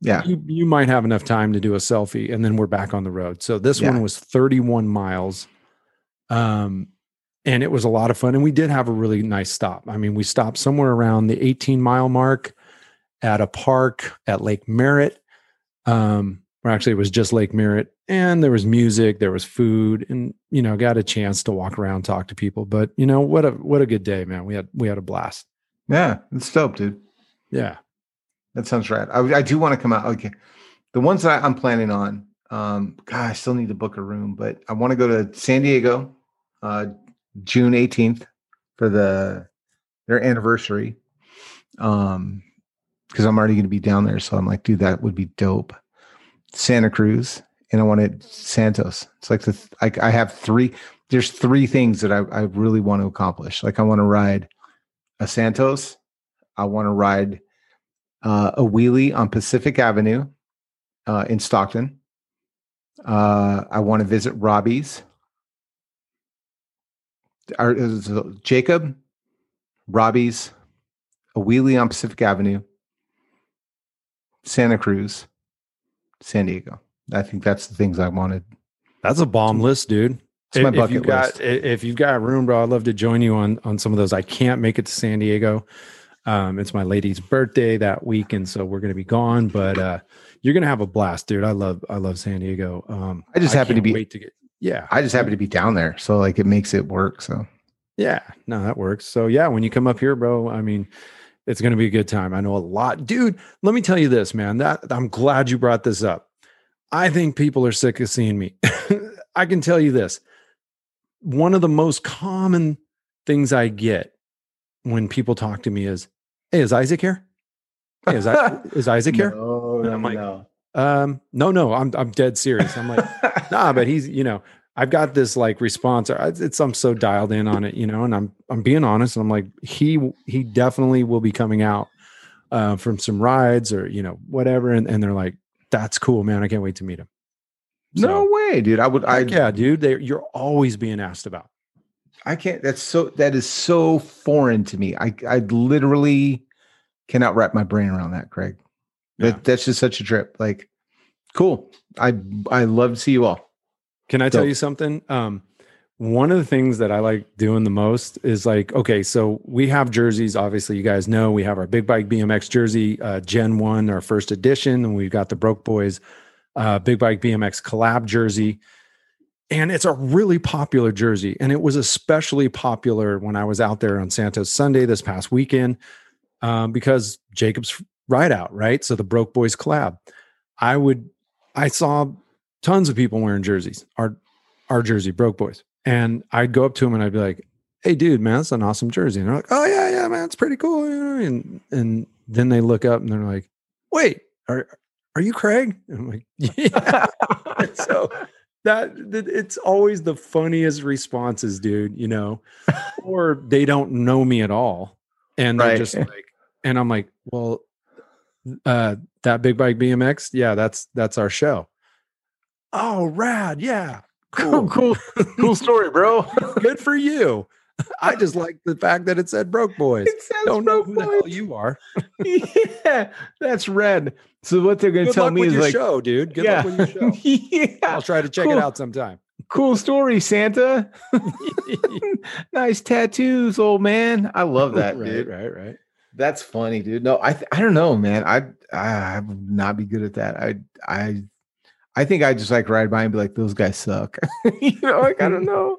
Yeah. you, you might have enough time to do a selfie and then we're back on the road so this Yeah. one was 31 miles um and it was a lot of fun and we did have a really nice stop i mean we stopped somewhere around the 18 mile mark at a park at lake merritt um or actually it was just lake merritt and there was music there was food and you know got a chance to walk around talk to people but you know what a what a good day man we had we had a blast Yeah. It's dope, dude. yeah That sounds right. I, I do want to come out. Okay. The ones that I'm planning on, um, God, I still need to book a room, but I want to go to San Diego, uh, June 18th for the their anniversary. Um, because I'm already going to be down there. So I'm like, dude, that would be dope. Santa Cruz, and I wanted Santos. It's like the like I have three. There's three things that I, I really want to accomplish. Like I want to ride a Santos. I want to ride uh, a wheelie on Pacific Avenue uh, in Stockton. Uh, I want to visit Robbie's. Our, Jacob, Robbie's, a wheelie on Pacific Avenue, Santa Cruz, San Diego. I think that's the things I wanted. that's a bomb list dude It's my if, if bucket you've got list. i- if you've got room, bro, I'd love to join you on on some of those. I can't make it to San Diego. Um, it's my lady's birthday that week, and so we're gonna be gone. But uh, you're gonna have a blast, dude. I love I love San Diego. Um, I just happen to be- wait to get. Yeah, I just happen to be down there, so like it makes it work. So yeah, no, that works. So yeah, when you come up here, bro, I mean, it's gonna be a good time. I know a lot, dude. Let me tell you this, man. That I'm glad you brought this up. I think people are sick of seeing me. I can tell you this. One of the most common things I get when people talk to me is, "Hey, is Isaac here? Hey, is, I, is Isaac here? No, And I'm like, no. Um, no, no, I'm I'm dead serious. I'm like, nah, but he's you know, I've got this like response. I- It's I'm so dialed in on it, you know, and I'm I'm being honest. And I'm like, he he definitely will be coming out uh, from some rides or you know whatever, and, and they're like, "That's cool, man! I can't wait to meet him." no way, dude. I would. I yeah, dude. They, you're always being asked about. I can't. That's so. That is so foreign to me. I I literally cannot wrap my brain around that, Craig. Yeah. That, that's just such a trip. Like, cool. I I love to see you all. Can I tell you something? Um, one of the things that I like doing the most is like, okay, so we have jerseys. Obviously, you guys know we have our Big Bike BMX jersey, uh, Gen One, our first edition, and we've got the Broke Boys uh, Big Bike BMX collab jersey. And it's a really popular jersey. And it was especially popular when I was out there on Santos Sunday this past weekend um, because Jacob's ride out, right? So the Broke Boys collab. I would, I saw tons of people wearing jerseys, our, our jersey, Broke Boys. And I'd go up to them and I'd be like, hey, dude, man, that's an awesome jersey. And they're like, oh, yeah, yeah, man, it's pretty cool. And, and then they look up and they're like, wait, are, are you Craig? And I'm like, yeah. So that, that it's always the funniest responses, dude, you know, or they don't know me at all. And they're just like, and I'm like, well, uh, that big bike BMX, yeah, that's that's our show. Oh, rad, yeah, Cool, cool, cool, story, bro. good for you. I just like the fact that it said broke boys. It says Don't know Broke who the hell Boys. you are. yeah, that's red. So what they're going to tell me is like, show, dude. Good yeah, luck with your show. yeah, I'll try to check Cool. it out sometime. cool story, Santa. nice tattoos, old man. I love that, right, dude. right, right. That's funny, dude. No, I th- I don't know, man. I I would not be good at that. I I I think I just like ride by and be like, those guys suck. you know, like I don't know.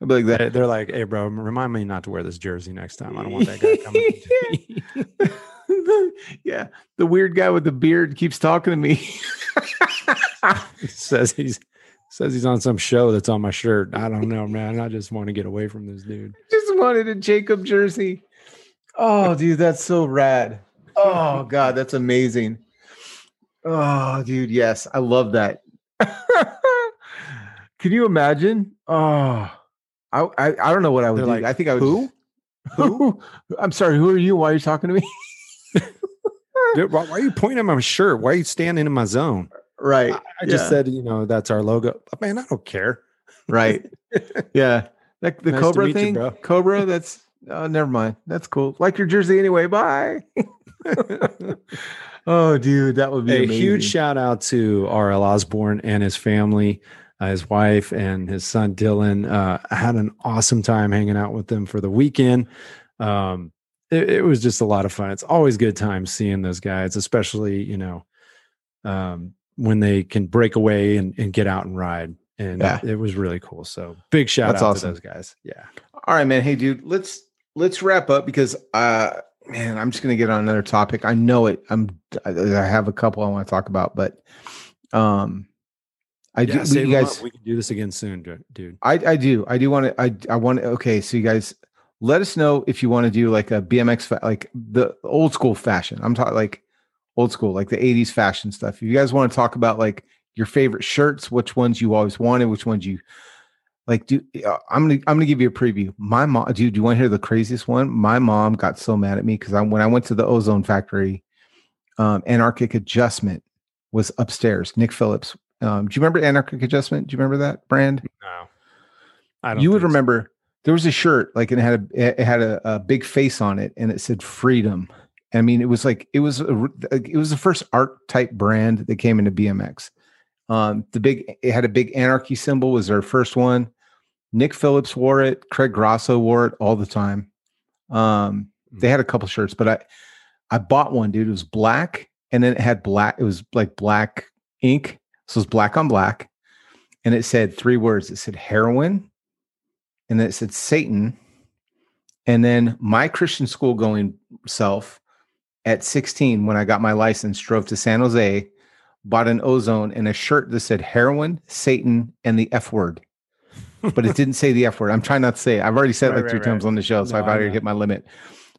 I'd be like that. They're like, hey, bro, remind me not to wear this jersey next time. I don't want that guy coming. up to me." yeah, the weird guy with the beard keeps talking to me. Says he's says he's on some show that's on my shirt. I don't know, man. I just want to get away from this dude. just wanted a Jacob jersey. Oh, dude, that's so rad. Oh God, that's amazing. Oh, dude, yes, I love that. Can you imagine? Oh, I I, I don't know what I would They're do. like, I think I would. Who? Who? I'm sorry. Who are you? Why are you talking to me? Dude, why, why are you pointing at my shirt? Why are you standing in my zone? right. I, I just yeah, said, you know, that's our logo. Oh, man, I don't care. right. Yeah. Like the Nice Cobra you, thing. bro. Cobra. That's. Oh, never mind. That's cool. Like your jersey anyway. Bye. oh, dude, that would be a amazing. huge shout out to R.L. Osborn and his family, uh, his wife and his son Dylan. Uh, I had an awesome time hanging out with them for the weekend. Um, it, it was just a lot of fun. It's always good time seeing those guys, especially you know um, when they can break away and, and get out and ride. And Yeah. it was really cool. So big shout That's out awesome. to those guys. Yeah. All right, man. Hey, dude, let's let's wrap up because uh man, I'm just gonna get on another topic. I know it. I'm I I have a couple I want to talk about, but um I do yeah we- save you guys up. We can do this again soon, dude. I I do. I do want to I I want to okay, so you guys let us know if you want to do like a BMX fa- like the old school fashion. I'm talking like old school, like the 80s fashion stuff. If you guys want to talk about like your favorite shirts, which ones you always wanted, which ones you like do uh, I'm gonna I'm gonna give you a preview. My mom, dude, do you want to hear the craziest one? My mom got so mad at me because I when I went to the ozone factory, um, anarchic adjustment was upstairs. Nick Phillips. Um, do you remember anarchic adjustment? Do you remember that brand? No. I don't you would so. remember there was a shirt like and it had a it had a, a big face on it and it said freedom i mean it was like it was a, it was the first art type brand that came into bmx um the big it had a big anarchy symbol was their first one. Nick phillips wore it craig grosso wore it all the time. Um they had a couple shirts but i i bought one dude. It was black and then it had black it was like black ink so it was black on black and it said three words. It said heroin and then it said Satan. And then my Christian school going self at 16, when I got my license, drove to San Jose, bought an ozone and a shirt that said heroin, Satan, and the F word. But it didn't say the F word. I'm trying not to say it. I've already said it like right, three right. times on the show, so No, I've already hit my limit.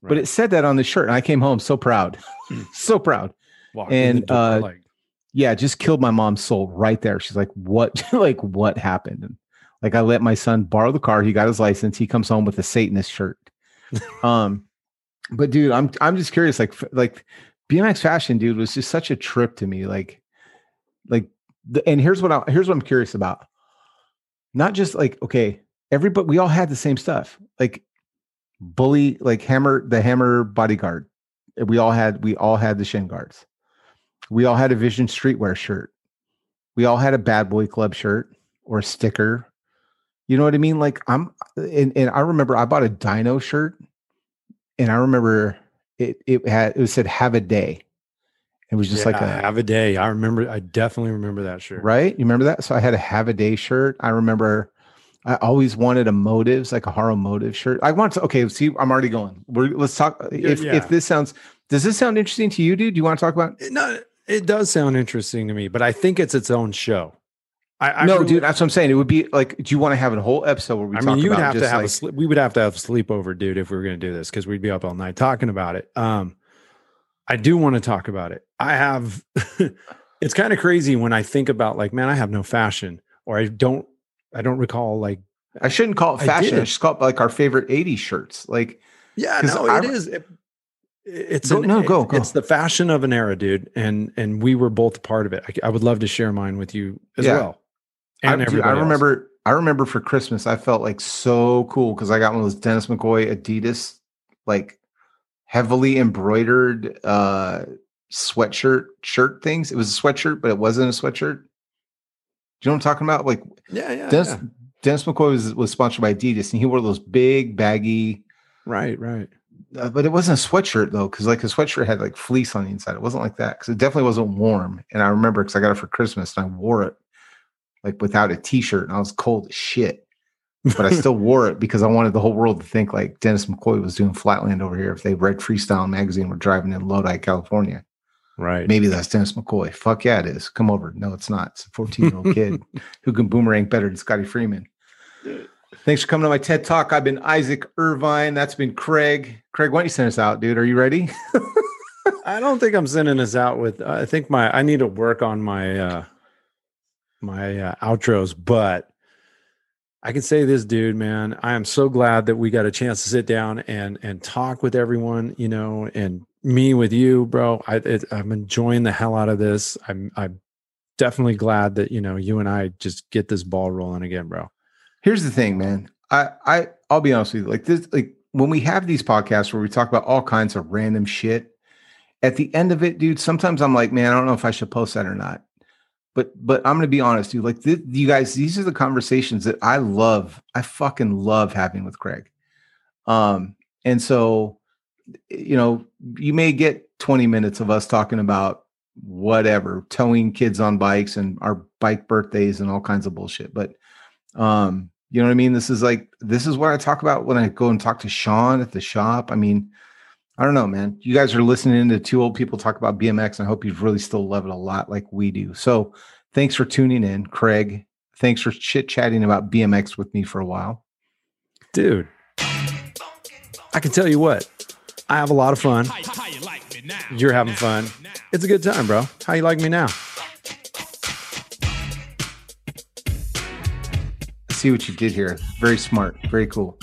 But it said that on the shirt, and I came home so proud, so proud. And, door uh, like, yeah, just killed my mom's soul right there. She's like, what, like, what happened? And like, I let my son borrow the car. He got his license. He comes home with a Satanist shirt. um, but dude, I'm, I'm just curious, like, like BMX fashion, dude, was just such a trip to me. Like, like, the, and here's what I here's what I'm curious about. Not just like okay, everybody we all had the same stuff. Like, bully, like hammer, the hammer bodyguard. We all had we all had the shin guards. We all had a Vision Streetwear shirt. We all had a Bad Boy Club shirt or sticker. You know what I mean? Like I'm, and, and I remember I bought a Dyno shirt, and I remember it it had it said "Have a Day." It was just like a have a day. I remember. I definitely remember that shirt. right. You remember that? So I had a "Have a Day" shirt. I remember. I always wanted a motives, like a horror motive shirt. I want to. Okay, see, I'm already going. We're let's talk. If yeah. if this sounds, does this sound interesting to you, dude? Do you want to talk about? It- No, it does sound interesting to me, but I think it's its own show. I, I no, really- dude, that's what I'm saying. It would be like, do you want to have a whole episode where we I talk mean, you would have to have a sleep. We would have to have sleepover, dude, if we were going to do this because we'd be up all night talking about it. Um, I do want to talk about it. I have. it's kind of crazy when I think about like, man, I have no fashion, or I don't. I don't recall like. I shouldn't call it fashion. I, should call it like our favorite 80s shirts. Like, yeah, no, I it is. It- it's Go- an- no, go, go. It's the fashion of an era, dude, and and we were both part of it. I, I would love to share mine with you as Yeah. well. I, And dude, I everybody else. remember, I remember for Christmas, I felt like so cool because I got one of those Dennis McCoy Adidas, like heavily embroidered uh sweatshirt shirt things. It was a sweatshirt, but it wasn't a sweatshirt. Do you know what I'm talking about? Like Yeah, yeah, Dennis, yeah. Dennis McCoy was, was sponsored by Adidas, and he wore those big baggy Right, right. uh, but it wasn't a sweatshirt though, because like a sweatshirt had like fleece on the inside. It wasn't like that because it definitely wasn't warm. And I remember because I got it for Christmas and I wore it like without a t-shirt and I was cold as shit. But I still wore it because I wanted the whole world to think like Dennis McCoy was doing Flatland over here. If they read Freestyle magazine, we're driving in Lodi, California. Right. Maybe that's Dennis McCoy. Fuck yeah, it is. Come over. No, it's not. It's a 14 year old kid who can boomerang better than Scotty Freeman. Thanks for coming to my TED Talk. I've been Isaac Irvine. That's been Craig. Craig, why don't you send us out, dude? Are you ready? I don't think I'm sending us out with. I think my I need to work on my uh my uh, outros, but I can say this, dude, man. I am so glad that we got a chance to sit down and and talk with everyone, you know, and me with you, bro. I it, I'm enjoying the hell out of this. I'm I'm definitely glad that you know you and I just get this ball rolling again, bro. Here's the thing, man. I I I'll be honest with you. Like this, like when we have these podcasts where we talk about all kinds of random shit, at the end of it, dude, sometimes I'm like, man, I don't know if I should post that or not. But but I'm gonna be honest, dude. Like this, you guys, these are the conversations that I love. I fucking love having with Craig. Um, and so you know, you may get 20 minutes of us talking about whatever, towing kids on bikes and our bike birthdays and all kinds of bullshit. But um, you know what I mean? This is like this is what I talk about when I go and talk to Sean at the shop. I mean, I don't know, man. You guys are listening to two old people talk about BMX. And I hope you really still love it a lot like we do. So thanks for tuning in, Craig. Thanks for chit chatting about BMX with me for a while. Dude, I can tell you what, I have a lot of fun. How, how you like me now? You're having fun. It's a good time, bro. How you like me now? I see what you did here. Very smart. Very cool.